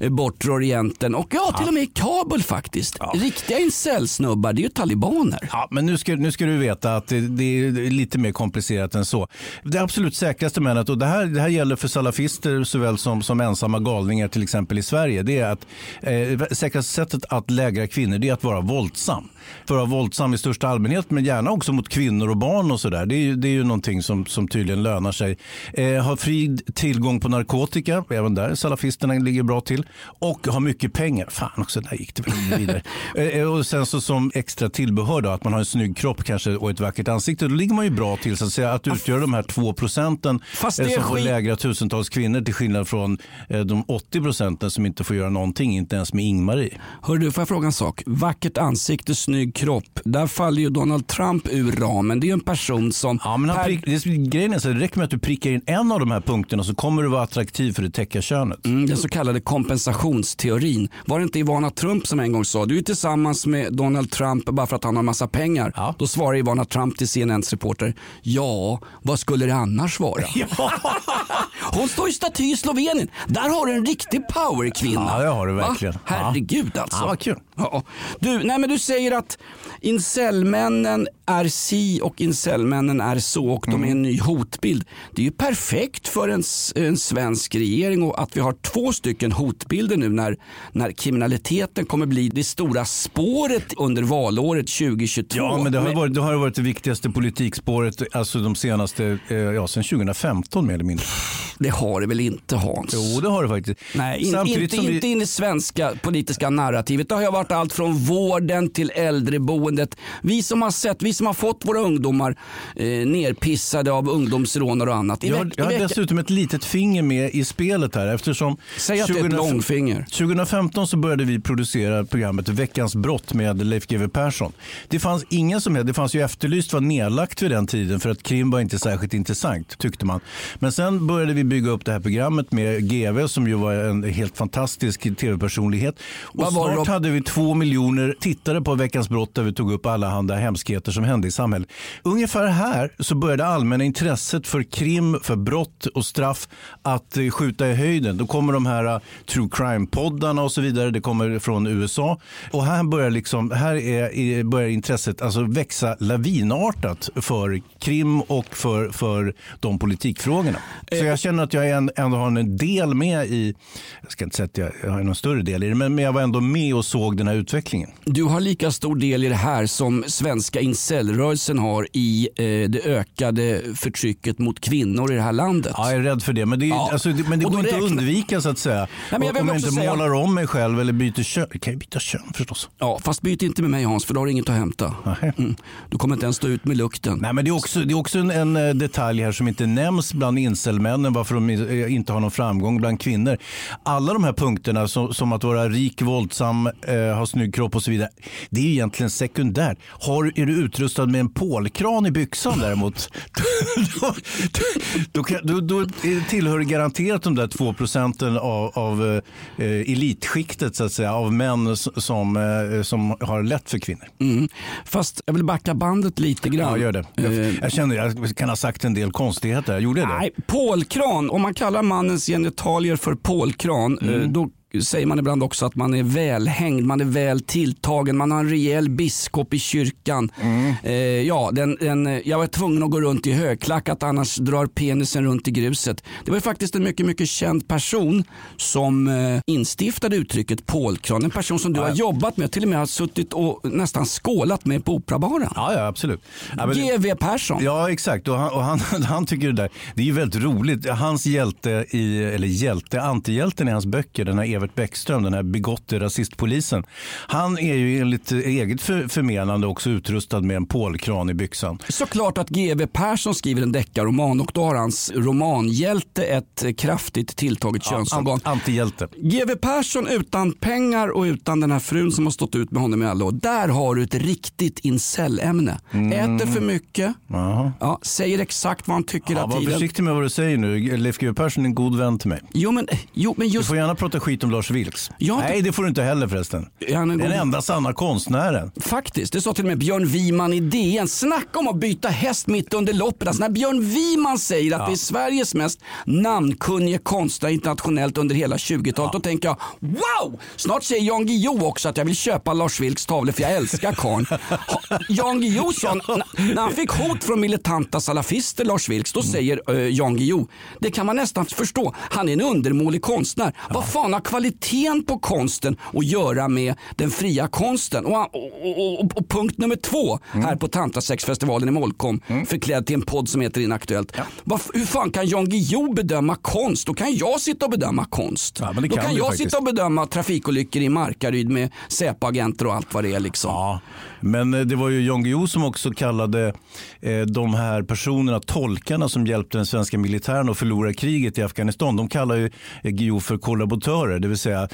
eh, bortre Orienten och ja, till och med i Kabul faktiskt. Riktiga incelsnubbar, det är ju talibaner. Ja, men nu ska, nu ska du veta att det, det är lite mer komplicerat än så. Det absolut säkraste männet, och det här, det här gäller för salafister såväl som, som ensamma galningar till exempel i Sverige, det är att eh, säkraste sättet att lägra kvinnor det är att vara våldsam. För att vara våldsam i största allmänhet, men gärna också mot kvinnor och barn och sådär. Det är det är ju någonting som, som tydligen lönar sig. Eh, ha fri tillgång på narkotika, även där salafisterna ligger bra till. Och ha mycket pengar. Fan också, där gick det vidare. Eh, och sen så som extra tillbehör då, att man har en snygg kropp kanske och ett vackert ansikte. Då ligger man ju bra till så att säga. Att utgöra de här två procenten Fast eh, det som får skit- lägra tusentals kvinnor till skillnad från eh, de 80 procenten som inte får göra någonting, inte ens med Ingmarie. Hör du, får jag fråga en sak? Vackert ansikte, snygg kropp. Där faller ju Donald Trump ur ramen. Det är ju en person som... Ja, men han prick, det, grejen är så, det räcker med att du prickar in en av de här punkterna så kommer du vara attraktiv för det täcka könet. Mm, den så kallade kompensationsteorin. Var det inte Ivana Trump som en gång sa du är tillsammans med Donald Trump bara för att han har massa pengar. Ja. Då svarar Ivana Trump till CNNs reporter ja, vad skulle det annars vara? Hon står i staty i Slovenien. Där har du en riktig powerkvinna. Ja, det har du Va? verkligen. Ja. Herregud alltså. Ja, vad kul. Ja. Du, nej, men du säger att incelmännen är si och incelmännen är så och de är Mm. en ny hotbild. Det är ju perfekt för en, en svensk regering och att vi har två stycken hotbilder nu när, när kriminaliteten kommer bli det stora spåret under valåret 2022. Ja, men det har, varit, det har varit det viktigaste politikspåret alltså de senaste, eh, ja, sedan 2015 mer eller mindre. Det har det väl inte Hans? Jo, det har det faktiskt. Nej, in, Samtidigt inte, vi- inte in i svenska politiska narrativet. Det har jag varit allt från vården till äldreboendet. Vi som har sett, vi som har fått våra ungdomar eh, nerpissade av ungdomsrånare och annat. I Jag veck- jag har dessutom ett litet finger med i spelet här eftersom Säg att det är ett långfinger. 2015 så började vi producera programmet Veckans brott med Leif GW Persson. Det fanns ingen som helst, det fanns ju Efterlyst var nedlagt vid den tiden för att krim var inte särskilt intressant tyckte man. Men sen började vi bygga upp det här programmet med GW som ju var en helt fantastisk tv-personlighet. Och Vad snart hade vi två miljoner tittare på Veckans brott där vi tog upp alla handa hemskheter som hände i samhället. Ungefär här så började allmänna intresset för krim, för brott och straff att eh, skjuta i höjden. Då kommer de här eh, true crime-poddarna och så vidare. Det kommer från USA. Och här börjar, liksom, här är, är- börjar intresset alltså växa lavinartat för krim och för, för de politikfrågorna. Så jag känner att jag ändå har en del med i, jag ska inte säga att jag, jag har någon större del i det, men men jag var ändå med och såg den här utvecklingen. Du har lika stor del i det här som svenska incelrörelsen har i eh, det ökade förtrycket mot kvinnor i det här landet. Ja, jag är rädd för det. Men det, är, Ja. alltså, det, men det går inte att undvika så att säga. men jag om jag inte säga- målar om mig själv eller byter kön. Kan jag byta kön förstås? Ja, fast byt inte med mig Hans för då har du inget att hämta. Nej. Mm. Du kommer inte ens stå ut med lukten. Nej, men det är också, det är också en, en eh, detalj här som inte nämns bland incelmännen varför de eh, inte har någon framgång bland kvinnor. Alla de här punkterna som, som att vara rik, våldsam, eh, ha snygg kropp och så vidare. Det är egentligen sekundärt. Har, är du utrustad med en pålkran i byxan däremot då, då, då, då, tillhör du garanterat de där två procenten av, av eh, elitskiktet så att säga, av män som, eh, som har lätt för kvinnor. Mm. Fast jag vill backa bandet lite grann. Ja, gör det. Jag, Eh, jag känner jag kan ha sagt en del konstigheter. Gjorde jag det? Nej, pålkran. Om man kallar mannens genitalier för pålkran, eh, Mm. då säger man ibland också att man är välhängd, man är väl tilltagen, man har en rejäl biskop i kyrkan. Mm. Eh, ja, den, den, jag var tvungen att gå runt i högklackat annars drar penisen runt i gruset. Det var faktiskt en mycket, mycket känd person som eh, instiftade uttrycket pålkran. En person som du har jobbat med till och med har suttit och nästan skålat med på Operabaren. Ja, ja absolut. Ja, GV Persson. Ja, exakt. Och han, och han, han tycker det där. Det är ju väldigt roligt. Hans hjälte, i, eller hjälte, antihjälten i hans böcker, den här Evert Bäckström, den här bigotte rasistpolisen. Han är ju enligt eget för, förmenande också utrustad med en pålkran i byxan. Såklart att GW Persson skriver en deckarroman och då har hans romanhjälte ett kraftigt tilltaget könsorgan. Ant, antihjälte. GW Persson utan pengar och utan den här frun som har stått ut med honom i alla år. Där har du ett riktigt incellämne. Äter för mycket, ja, säger exakt vad han tycker Ja, hela var tiden. försiktig med vad du säger nu. Leif GW Persson är en god vän till mig. Jo men, jo, men Du just... får gärna prata skit om Lars Vilks. Inte- Nej, det får du inte heller förresten. Är han en Den enda sanna konstnären. Faktiskt, det sa till och med Björn Wiman i DN. Snacka om att byta häst mitt under loppet. Alltså när Björn Wiman säger att det är Sveriges mest namnkunnige konstnär internationellt under hela 20-talet. Då tänker jag wow! Snart säger Jan Guillou också att jag vill köpa Lars Vilks tavlor för jag älskar karln. Jan Guillou sa, när han fick hot från militanta salafister, Lars Vilks, då säger eh, Jan Guillou, det kan man nästan förstå, han är en undermålig konstnär. Vad fan har kvaliteten på konsten att göra med den fria konsten? Och, och, och, och, punkt nummer två här på Tantrasexfestivalen i Molkom, förklädd till en podd som heter Inaktuellt. Vad, hur fan kan Jan Guillou bedöma konst? Då kan jag sitta och bedöma konst. Ja, Då kan kan jag faktiskt. sitta och bedöma trafikolyckor i Markaryd med Säpo-agenter och allt vad det är. Liksom. Ja, men eh, det var ju Jan Guillou som också kallade eh, de här personerna, tolkarna som hjälpte den svenska militären att förlora kriget i Afghanistan. De kallar ju eh, Guillou för kollaboratörer, det vill säga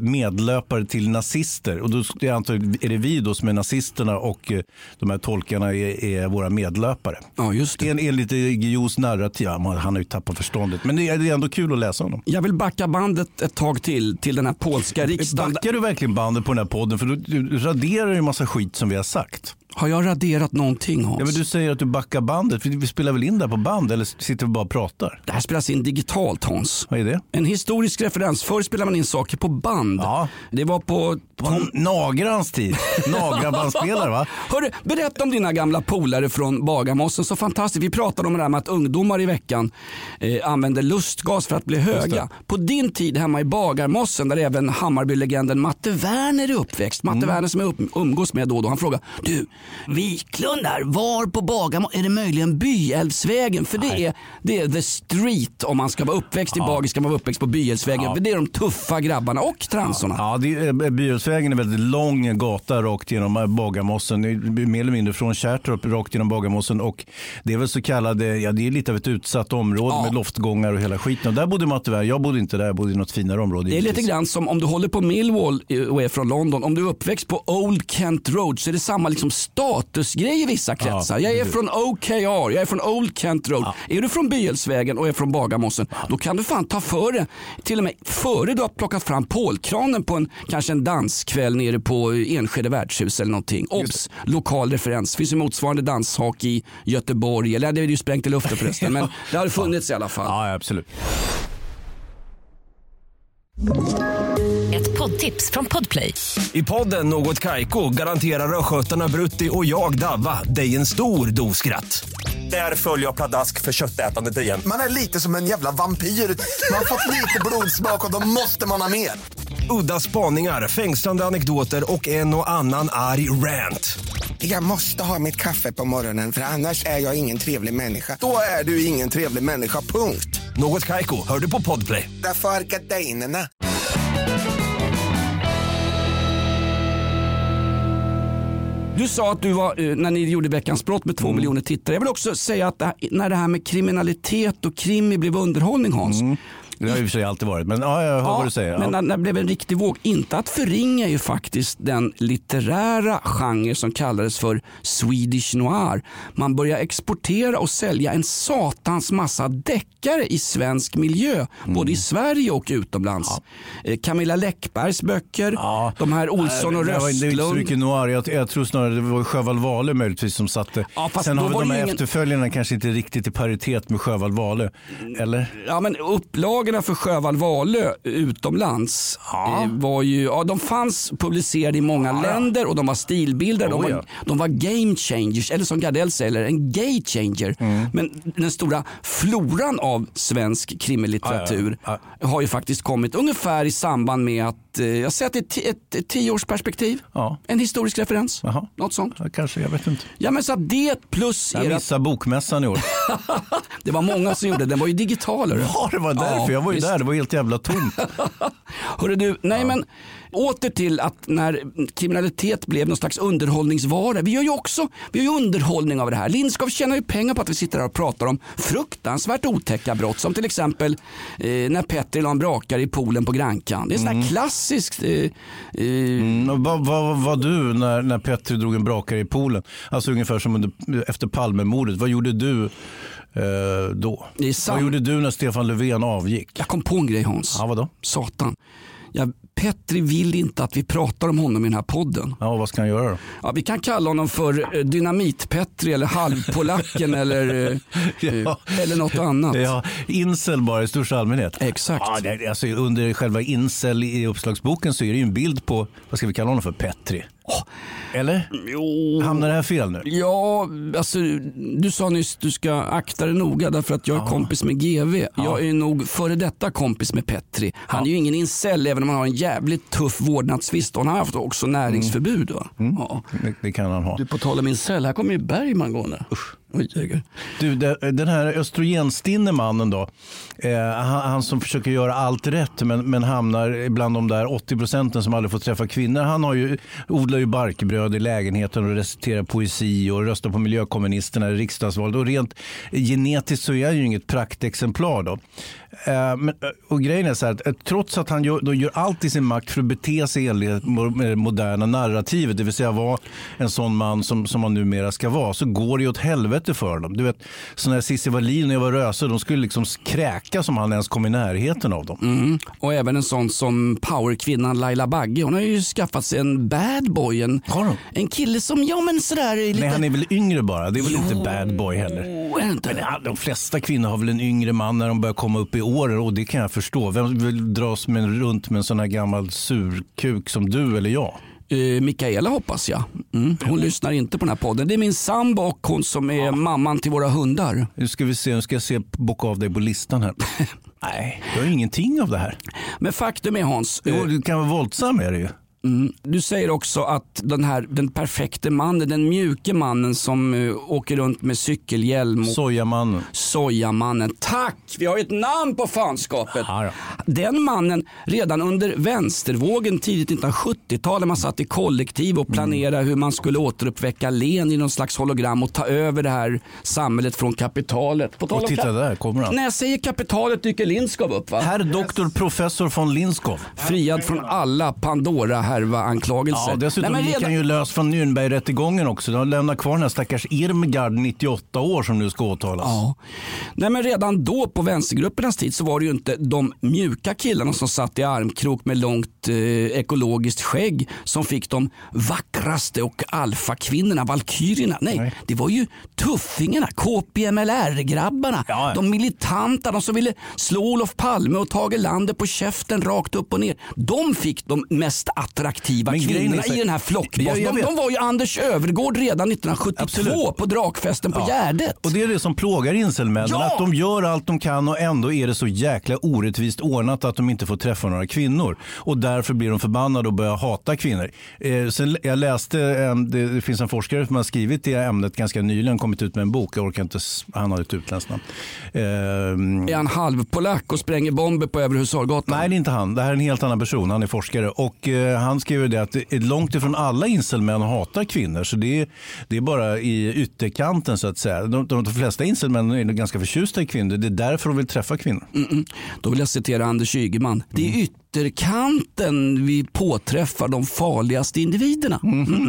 medlöpare till nazister. Och då är det vi då som är nazisterna och de här tolkarna är, är våra medlöpare. Ja, just det. En, enligt Guillous narrativ, han har ju tappat förståndet. Men det är, det är ändå kul att läsa honom. Jag vill backa bandet ett tag till, till den här polska riksdagen. Backar du verkligen bandet på den här podden? För du, du raderar ju en massa skit som vi har sagt. Har jag raderat någonting Hans? Ja, men du säger att du backar bandet. Vi, vi spelar väl in det här på band eller sitter vi bara och pratar? Det här spelas in digitalt Hans. Vad är det? En historisk referens. Förr spelade man in saker på band. Ja. Det var på... På Nagrans tid. Nagrabandspelare va? Hörru, berätta om dina gamla polare från Bagarmossen. Så fantastiskt. Vi pratade om det där med att ungdomar i veckan eh, använder lustgas för att bli höga. På din tid hemma i Bagarmossen där även Hammarby-legenden Matte Werner är uppväxt. Matte Mm. Werner som jag upp, umgås med då och då. Han frågar, du Wiklund där, var på Bagarmossen, är det möjligen Byälvsvägen? För det är, det är the street om man ska vara uppväxt i Bagis ska man vara uppväxt på Byälvsvägen. För det är de tuffa grabbarna och transorna. Ja, det är, eh, Bylsvägen är väldigt lång gata rakt genom eh, Bagarmossen. Mer eller mindre från Kärrtorp rakt genom Bagarmossen. Och det är väl så kallade, ja det är lite av ett utsatt område Ja. med loftgångar och hela skiten. Och där bodde man tyvärr. Jag bodde inte där, jag bodde i något finare område. Det är lite grann som om du håller på Millwall eh, och är från London. Om du är uppväxt på Old Kent Road så är det samma liksom statusgrej i vissa kretsar. jag är från OKR, jag är från Old Kent Road. Är du från Bylsvägen och är från Bagarmossen, då kan du fan ta för det. Till och med före du har plockat fram pålkranen på en, kanske en danskväll nere på Enskede värdshus eller någonting. Obs! Lokal referens. finns ju motsvarande danshak i Göteborg. Eller det är ju sprängt i luften förresten. Men det har funnits i alla fall. Ja, absolut. Ett poddtips från Podplay. I podden Något Kaiko garanterar östgötarna Brutti och jag, Davva, dig en stor dos skratt. Där följer jag pladask för köttätandet igen. Man är lite som en jävla vampyr. Man har fått lite blodsmak och då måste man ha mer. Udda spaningar, fängslande anekdoter och en och annan arg rant. Jag måste ha mitt kaffe på morgonen för annars är jag ingen trevlig människa. Då är du ingen trevlig människa, punkt. Något Kaiko, hör du på Podplay. Därför är gardinerna. Du sa att du var, eh, när ni gjorde Veckans brott med två miljoner tittare. Jag vill också säga att det här, när det här med kriminalitet och krimi blev underhållning Hans. Det har och för sig alltid varit. Men ja, jag hör vad du säger. Ja. Men när det blev en riktig våg, inte att förringa ju faktiskt den litterära genre som kallades för Swedish noir. Man börjar exportera och sälja en satans massa deckare i svensk miljö, både Mm. i Sverige och utomlands. Eh, Camilla Läckbergs böcker, de här Olsson och det var inte så Röstlund. mycket noir. Jag, jag tror snarare det var Sjöwall Wahlöö möjligtvis som satte. Ja, Sen har var de här ju ingen- efterföljarna kanske inte riktigt i paritet med Sjöwall Wahlöö. Eller? Ja, men upplagorna för Sjöwall Wahlöö utomlands eh, var ju, ja, de fanns publicerade i många länder och de var stilbilder. De, var, ja. de var game changers, eller som Gardell säger, en gay changer. Mm. Men den stora floran av svensk krimlitteratur Ja, har ju faktiskt kommit ungefär i samband med att, eh, jag säger att ti- ett, ett tioårsperspektiv. Ja. En historisk referens. Jaha. Något sånt. Ja, kanske, jag vet inte. Ja men så att det plus Jag era, missade bokmässan i år. det var många som gjorde det. Den var ju digital. Ja, det var därför. Jag var ju visst. där. Det var helt jävla tomt. Hörru du, nej men åter till att när kriminalitet blev någon slags underhållningsvara. Vi gör ju också vi gör ju underhållning av det här. Lindskov tjänar ju pengar på att vi sitter här och pratar om fruktansvärt otäcka brott. Som till exempel eh, när en brakare i poolen på Grankan. Det är sån här klassiskt. Eh, eh, Mm, och vad, vad var du när, när Petri drog en brakare i poolen? Alltså ungefär som under, efter Palmemordet. Vad gjorde du eh, då? Vad gjorde du när Stefan Löfven avgick? Jag kom på en grej Hans. Ja, vadå? Satan. Ja, Petri vill inte att vi pratar om honom i den här podden. Ja, vad ska han göra då? Ja, vi kan kalla honom för eh, Dynamit-Petri eller Halvpolacken eller, eh, Ja. eh, eller något annat. Ja, incel bara i största allmänhet. Exakt. Ja, det, alltså, under själva incel i uppslagsboken så är det ju en bild på, vad ska vi kalla honom för, Petri. Eller? Jo. Hamnar det här fel nu? Ja, alltså du sa nyss du ska akta dig noga därför att jag är kompis med GV. Jag är nog före detta kompis med Petri. Han är ju ingen incel även om han har en jävligt tuff vårdnadstvist och han har haft också näringsförbud. Va? Ja. Det, det kan han ha. Du, på tal om incel, här kommer ju Bergman gående. Usch. Du, den här östrogenstinne mannen då, eh, han, han som försöker göra allt rätt men, men hamnar bland de där 80 procenten som aldrig får träffa kvinnor. Han har ju, odlar ju barkbröd i lägenheten och reciterar poesi och röstar på miljökommunisterna i riksdagsvalet. Och rent genetiskt så är han ju inget praktexemplar då. Eh, men, och grejen är så här eh, trots att han gör, då gör allt i sin makt för att bete sig med det moderna narrativet, det vill säga vara en sån man som, som man numera ska vara, så går det ju åt helvete för honom. Du vet, så när Cissi Wallin och Eva Röse, de skulle liksom kräkas om han ens kom i närheten av dem. Mm. Och även en sån som powerkvinnan Laila Bagge. Hon har ju skaffat sig en bad boy. En, en kille som, ja men sådär lite... Nej, han är väl yngre bara. Det är väl inte bad boy heller. Inte? Men de flesta kvinnor har väl en yngre man när de börjar komma upp i åren och det kan jag förstå. Vem vill dras med, runt med en sån här gammal surkuk som du eller jag? Eh, Mikaela hoppas jag. Mm. Hon lyssnar inte på den här podden. Det är min sambo och hon som är mamman till våra hundar. Nu ska vi se, nu ska jag se, bocka av dig på listan här. Nej, du har ingenting av det här. Men faktum är Hans, eh, Jo, du kan vara våldsam är det ju. Mm. Du säger också att den här den perfekte mannen, den mjuke mannen som uh, åker runt med cykelhjälm. Och... Sojamannen. Sojamannen. Tack! Vi har ju ett namn på fanskapet. Ja, Den mannen, redan under vänstervågen tidigt 1970-tal, när man satt i kollektiv och planerade hur man skulle återuppväcka Len i någon slags hologram och ta över det här samhället från kapitalet. På tal Och titta där kommer han. När jag säger kapitalet dyker Lindskov upp va? Herr doktor professor von Linskov. Friad från alla Pandora-härva-anklagelser. Ja, dessutom Nej, gick redan- han ju lös från Nürnbergrättegången också. De lämnar kvar den här stackars Irmgard, 98 år, som nu ska åtalas. Ja. Nej, men redan då på vänstergruppernas tid så var det ju inte de mjuka killarna som satt i armkrok med långt eh, ekologiskt skägg som fick de vackraste och alfakvinnorna, valkyrierna. Nej, det var ju tuffingarna, KPMLR-grabbarna, Ja, ja. de militanta, de som ville slå Olof Palme och Tage Erlander på käften rakt upp och ner. De fick de mest attraktiva Men grejen är kvinnorna så- i den här flockbasen. Jag De, de var ju Anders Övergård redan 1972 Absolut. på drakfesten på Ja. Gärdet. Och det är det som plågar incelmännen. Ja! Att de gör allt de kan och ändå är det så jäkla orättvist ordnat att de inte får träffa några kvinnor. Och därför blir de förbannade och börjar hata kvinnor. Eh, sen, jag läste, en, det, det finns en forskare som har skrivit det ämnet ganska nyligen, kommit ut med en bok. Jag orkar inte, han har ett utländskt namn. Eh, Är han halvpolack och spränger bomber på Övre Husargatan? Nej, det är inte han. Det här är en helt annan person. Han är forskare. Och eh, Han skriver det att det är långt ifrån alla incelmän hatar kvinnor. Så det är, det är bara i ytterkanten så att säga. De, de, de flesta incelmän är nog ganska förtjusta i kvinnor. Det är därför de vill träffa kvinnor. Då vill jag citera Anders Ygeman. Det är ytterkanten vi påträffar de farligaste individerna.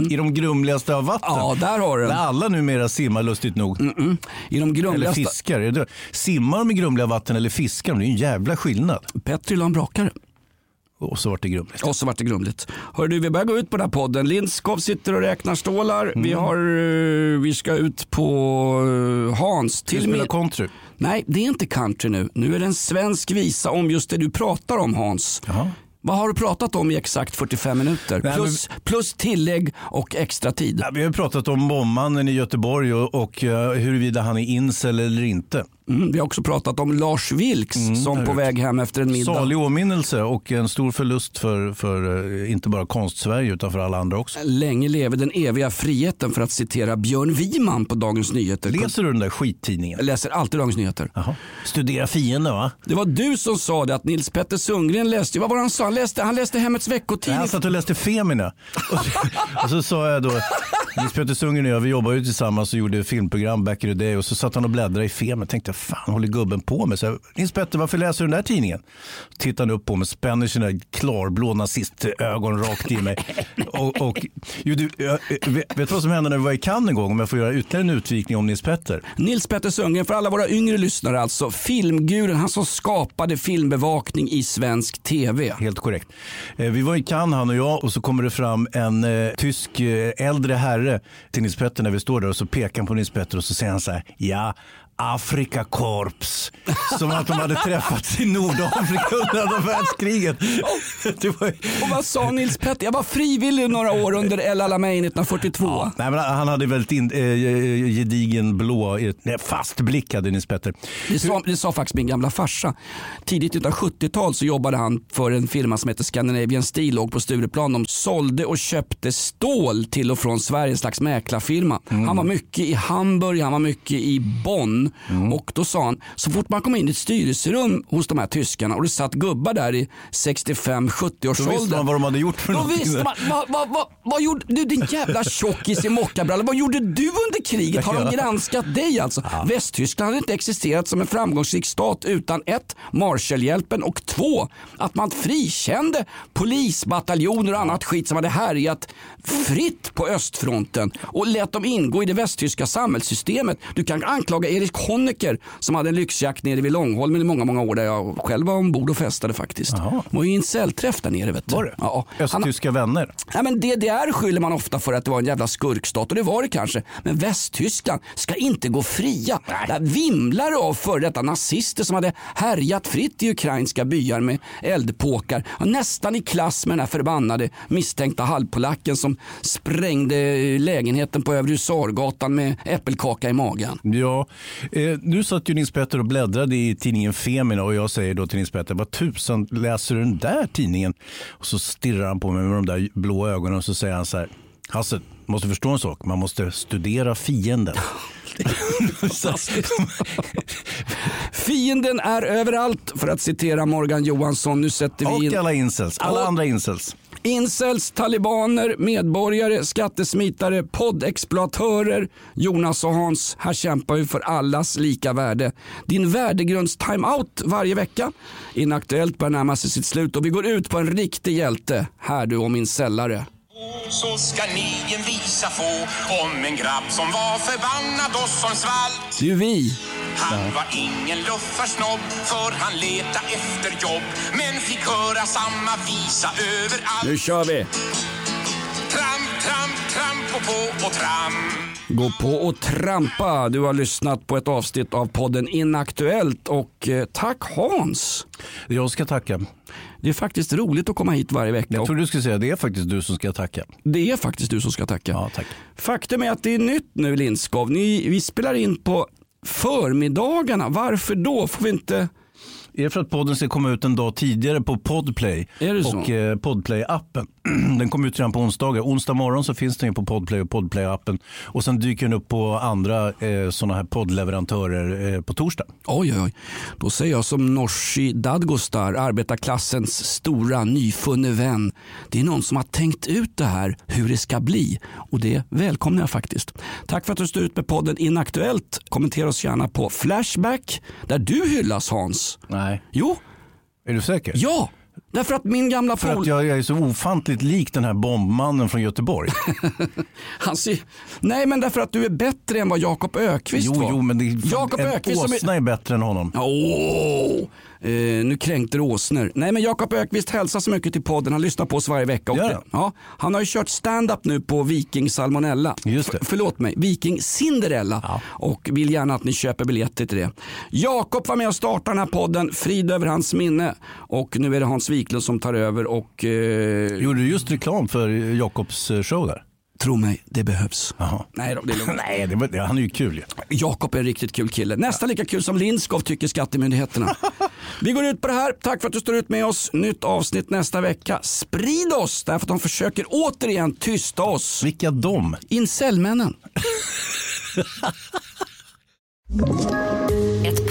I de grumligaste av vatten. Ja, där har du Där den. alla numera simmar lustigt nog. I de Eller grumligaste... fiskar. Är det- Simmar de i grumliga vatten eller fiskar de? Det är en jävla skillnad. Petri la en brakare. Och så vart det grumligt. Och så vart det grumligt. Hör du, vi börjar gå ut på den här podden. Lindskov sitter och räknar stålar. Vi, Mm. har, eh, vi ska ut på eh, Hans. Vi Till spela min... country? Nej, det är inte country nu. Nu är det en svensk visa om just det du pratar om Hans. Jaha. Vad har du pratat om i exakt 45 minuter? Nej, plus, plus tillägg och extra tid. Ja, vi har pratat om bombmannen i Göteborg och, och eh, huruvida han är incel eller inte. Mm, vi har också pratat om Lars Vilks Mm, som på väg hem efter en middag. Salig åminnelse och en stor förlust för, för eh, inte bara konst-Sverige utan för alla andra också. Länge leve den eviga friheten för att citera Björn Wiman på Dagens Nyheter. Läser du den där skittidningen? Jag läser alltid Dagens Nyheter. Jaha. Studera fienden va? Det var du som sa det att Nils Petter Sundgren läste, vad var det han sa? Han läste, han läste Hemmets veckotidning. Jag satt och läste Femina. Och så, och så sa jag då, Nils Peter Sundgren och jag, vi jobbade ju tillsammans och gjorde filmprogram back in the day. Och så satt han och bläddrade i Fem. Jag tänkte, fan håller gubben på med? Så jag, Nils Petter, varför läser du den där tidningen? Tittar han upp på mig, spänner sina klarblå nazistögon rakt i mig. Och, och, jo, du, jag, vet vet du vad som hände när vi var i Cannes en gång? Om jag får göra ytterligare en utvikning om Nils Petter. Nils Petter Sundgren, för alla våra yngre lyssnare alltså, filmguren, han som skapade filmbevakning i svensk TV. Helt korrekt. Eh, Vi var i Cannes han och jag och så kommer det fram en eh, tysk eh, äldre herre till Nils Petter när vi står där och så pekar han på Nils Petter och så säger han så här, ja, Afrika Korps. Som att de hade träffats i Nordafrika under andra världskriget. Det var, Och vad sa Nils Petter? Jag var frivillig några år under El Alamein 1942. nej, men han hade väldigt in, eh, gedigen blå, eh, nej, fast blick hade Nils Petter. Det sa, det sa faktiskt min gamla farsa. Tidigt 1970-tal så jobbade han för en firma som heter Scandinavian Steel, låg på Stureplan. De sålde och köpte stål till och från Sverige, en slags mäklarfirma. Han var mycket i Hamburg, han var mycket i Bonn. Och då sa han, så fort man kom in i ett styrelserum hos de här tyskarna och det satt gubbar där i 65-70 års Då visste man vad de hade gjort för Då någonting. visste man, vad, vad, vad, vad gjorde du din jävla tjockis i mockabrallor, vad gjorde du under kriget? Har de Ja. granskat dig alltså? Västtyskland hade inte existerat som en framgångsrik stat utan ett, Marshallhjälpen och två, att man frikände polisbataljoner och annat skit som hade härjat fritt på östfronten och lät dem ingå i det västtyska samhällssystemet. Du kan anklaga Erich Honecker som hade en lyxjakt nere vid Långholmen i många, många år där jag själv var ombord och festade faktiskt. Det var ju en cellträff där nere. Vet du. Var det? Ja. Han, Östtyska vänner. Ja, men DDR skyller man ofta för att det var en jävla skurkstat och det var det kanske. Men Västtyskland ska inte gå fria. Där vimlar det av före detta nazister som hade härjat fritt i ukrainska byar med eldpåkar. Nästan i klass med den här förbannade misstänkta halvpolacken som sprängde lägenheten på Övre Husargatan med äppelkaka i magen. Ja, Eh, nu satt ju Nils Petter och bläddrade i tidningen Femina och jag säger då till Nils Petter, vad tusan läser du den där tidningen? Och så stirrar han på mig med de där blå ögonen och så säger han så här, Hasse, måste förstå en sak, man måste studera fienden. Fienden är överallt, för att citera Morgan Johansson. Nu sätter vi och in alla incels, alla Ja. andra incels incels, talibaner, medborgare, skattesmitare, poddexploatörer. Jonas och Hans, här kämpar vi för allas lika värde. Din värdegrunds-timeout varje vecka. Inaktuellt börjar närma sig sitt slut och vi går ut på en riktig hjälte. Här du och min sällare. Så ska ni en visa få om en grabb som var förbannad och som svalt. Det är ju vi. Han var ingen luffarsnobb för han leta efter jobb men fick höra samma visa överallt. Nu kör vi. Tramp, tramp, tramp och på och tramp. Gå på och trampa. Du har lyssnat på ett avsnitt av podden Inaktuellt och eh, tack Hans. Jag ska tacka. Det är faktiskt roligt att komma hit varje vecka. Jag tror du skulle säga det är faktiskt du som ska tacka. Det är faktiskt du som ska tacka. Ja, tack. Faktum är att det är nytt nu Lindskov. Ni, vi spelar in på förmiddagarna. Varför då? Får vi inte... Är det för att podden ska komma ut en dag tidigare på Podplay Är det så? och eh, Podplay-appen? Den kommer ut redan på onsdagar. Onsdag morgon så finns den på Podplay och Podplay-appen. Och sen dyker den upp på andra eh, sådana här poddleverantörer eh, på torsdag. Oj, oj, oj. Då säger jag som Norsi Dadgostar, arbetarklassens stora nyfunne vän. Det är någon som har tänkt ut det här, hur det ska bli. Och det välkomnar jag faktiskt. Tack för att du står ut med podden Inaktuellt. Kommentera oss gärna på Flashback, där du hyllas Hans. Nej. Jo, Är du säker? ja. Därför att min gamla För att jag, är så ofantligt lik den här bombmannen från Göteborg. Han ser... Nej, men därför att du är bättre än vad Jakob Ökvist jo, var. jo, men det, Jakob en Ökvist som är- åsna är bättre än honom. Åh, eh, nu kränkte du åsnor. Nej men Jakob Ökvist hälsar så mycket till podden. Han lyssnar på oss varje vecka. Och ja, han har ju kört stand-up nu på Viking Salmonella. Just det. F- förlåt mig, Viking Cinderella. Ja. Och vill gärna att ni köper biljetter till det. Jakob var med och startade den här podden. Frid över hans minne. Och nu är det Hans Wiklund som tar över. Och eh, Gjorde du just reklam för Jakobs eh, show där? Tro mig, det behövs. Jaha. Nej då, det är lugnt. Nej, det var, det, han är ju kul ju. Jakob är en riktigt kul kille. Nästan lika kul som Lindskov tycker skattemyndigheterna. Vi går ut på det här. Tack för att du står ut med oss. Nytt avsnitt nästa vecka. Sprid oss därför att de försöker återigen tysta oss. Vilka dom? Incellmännen.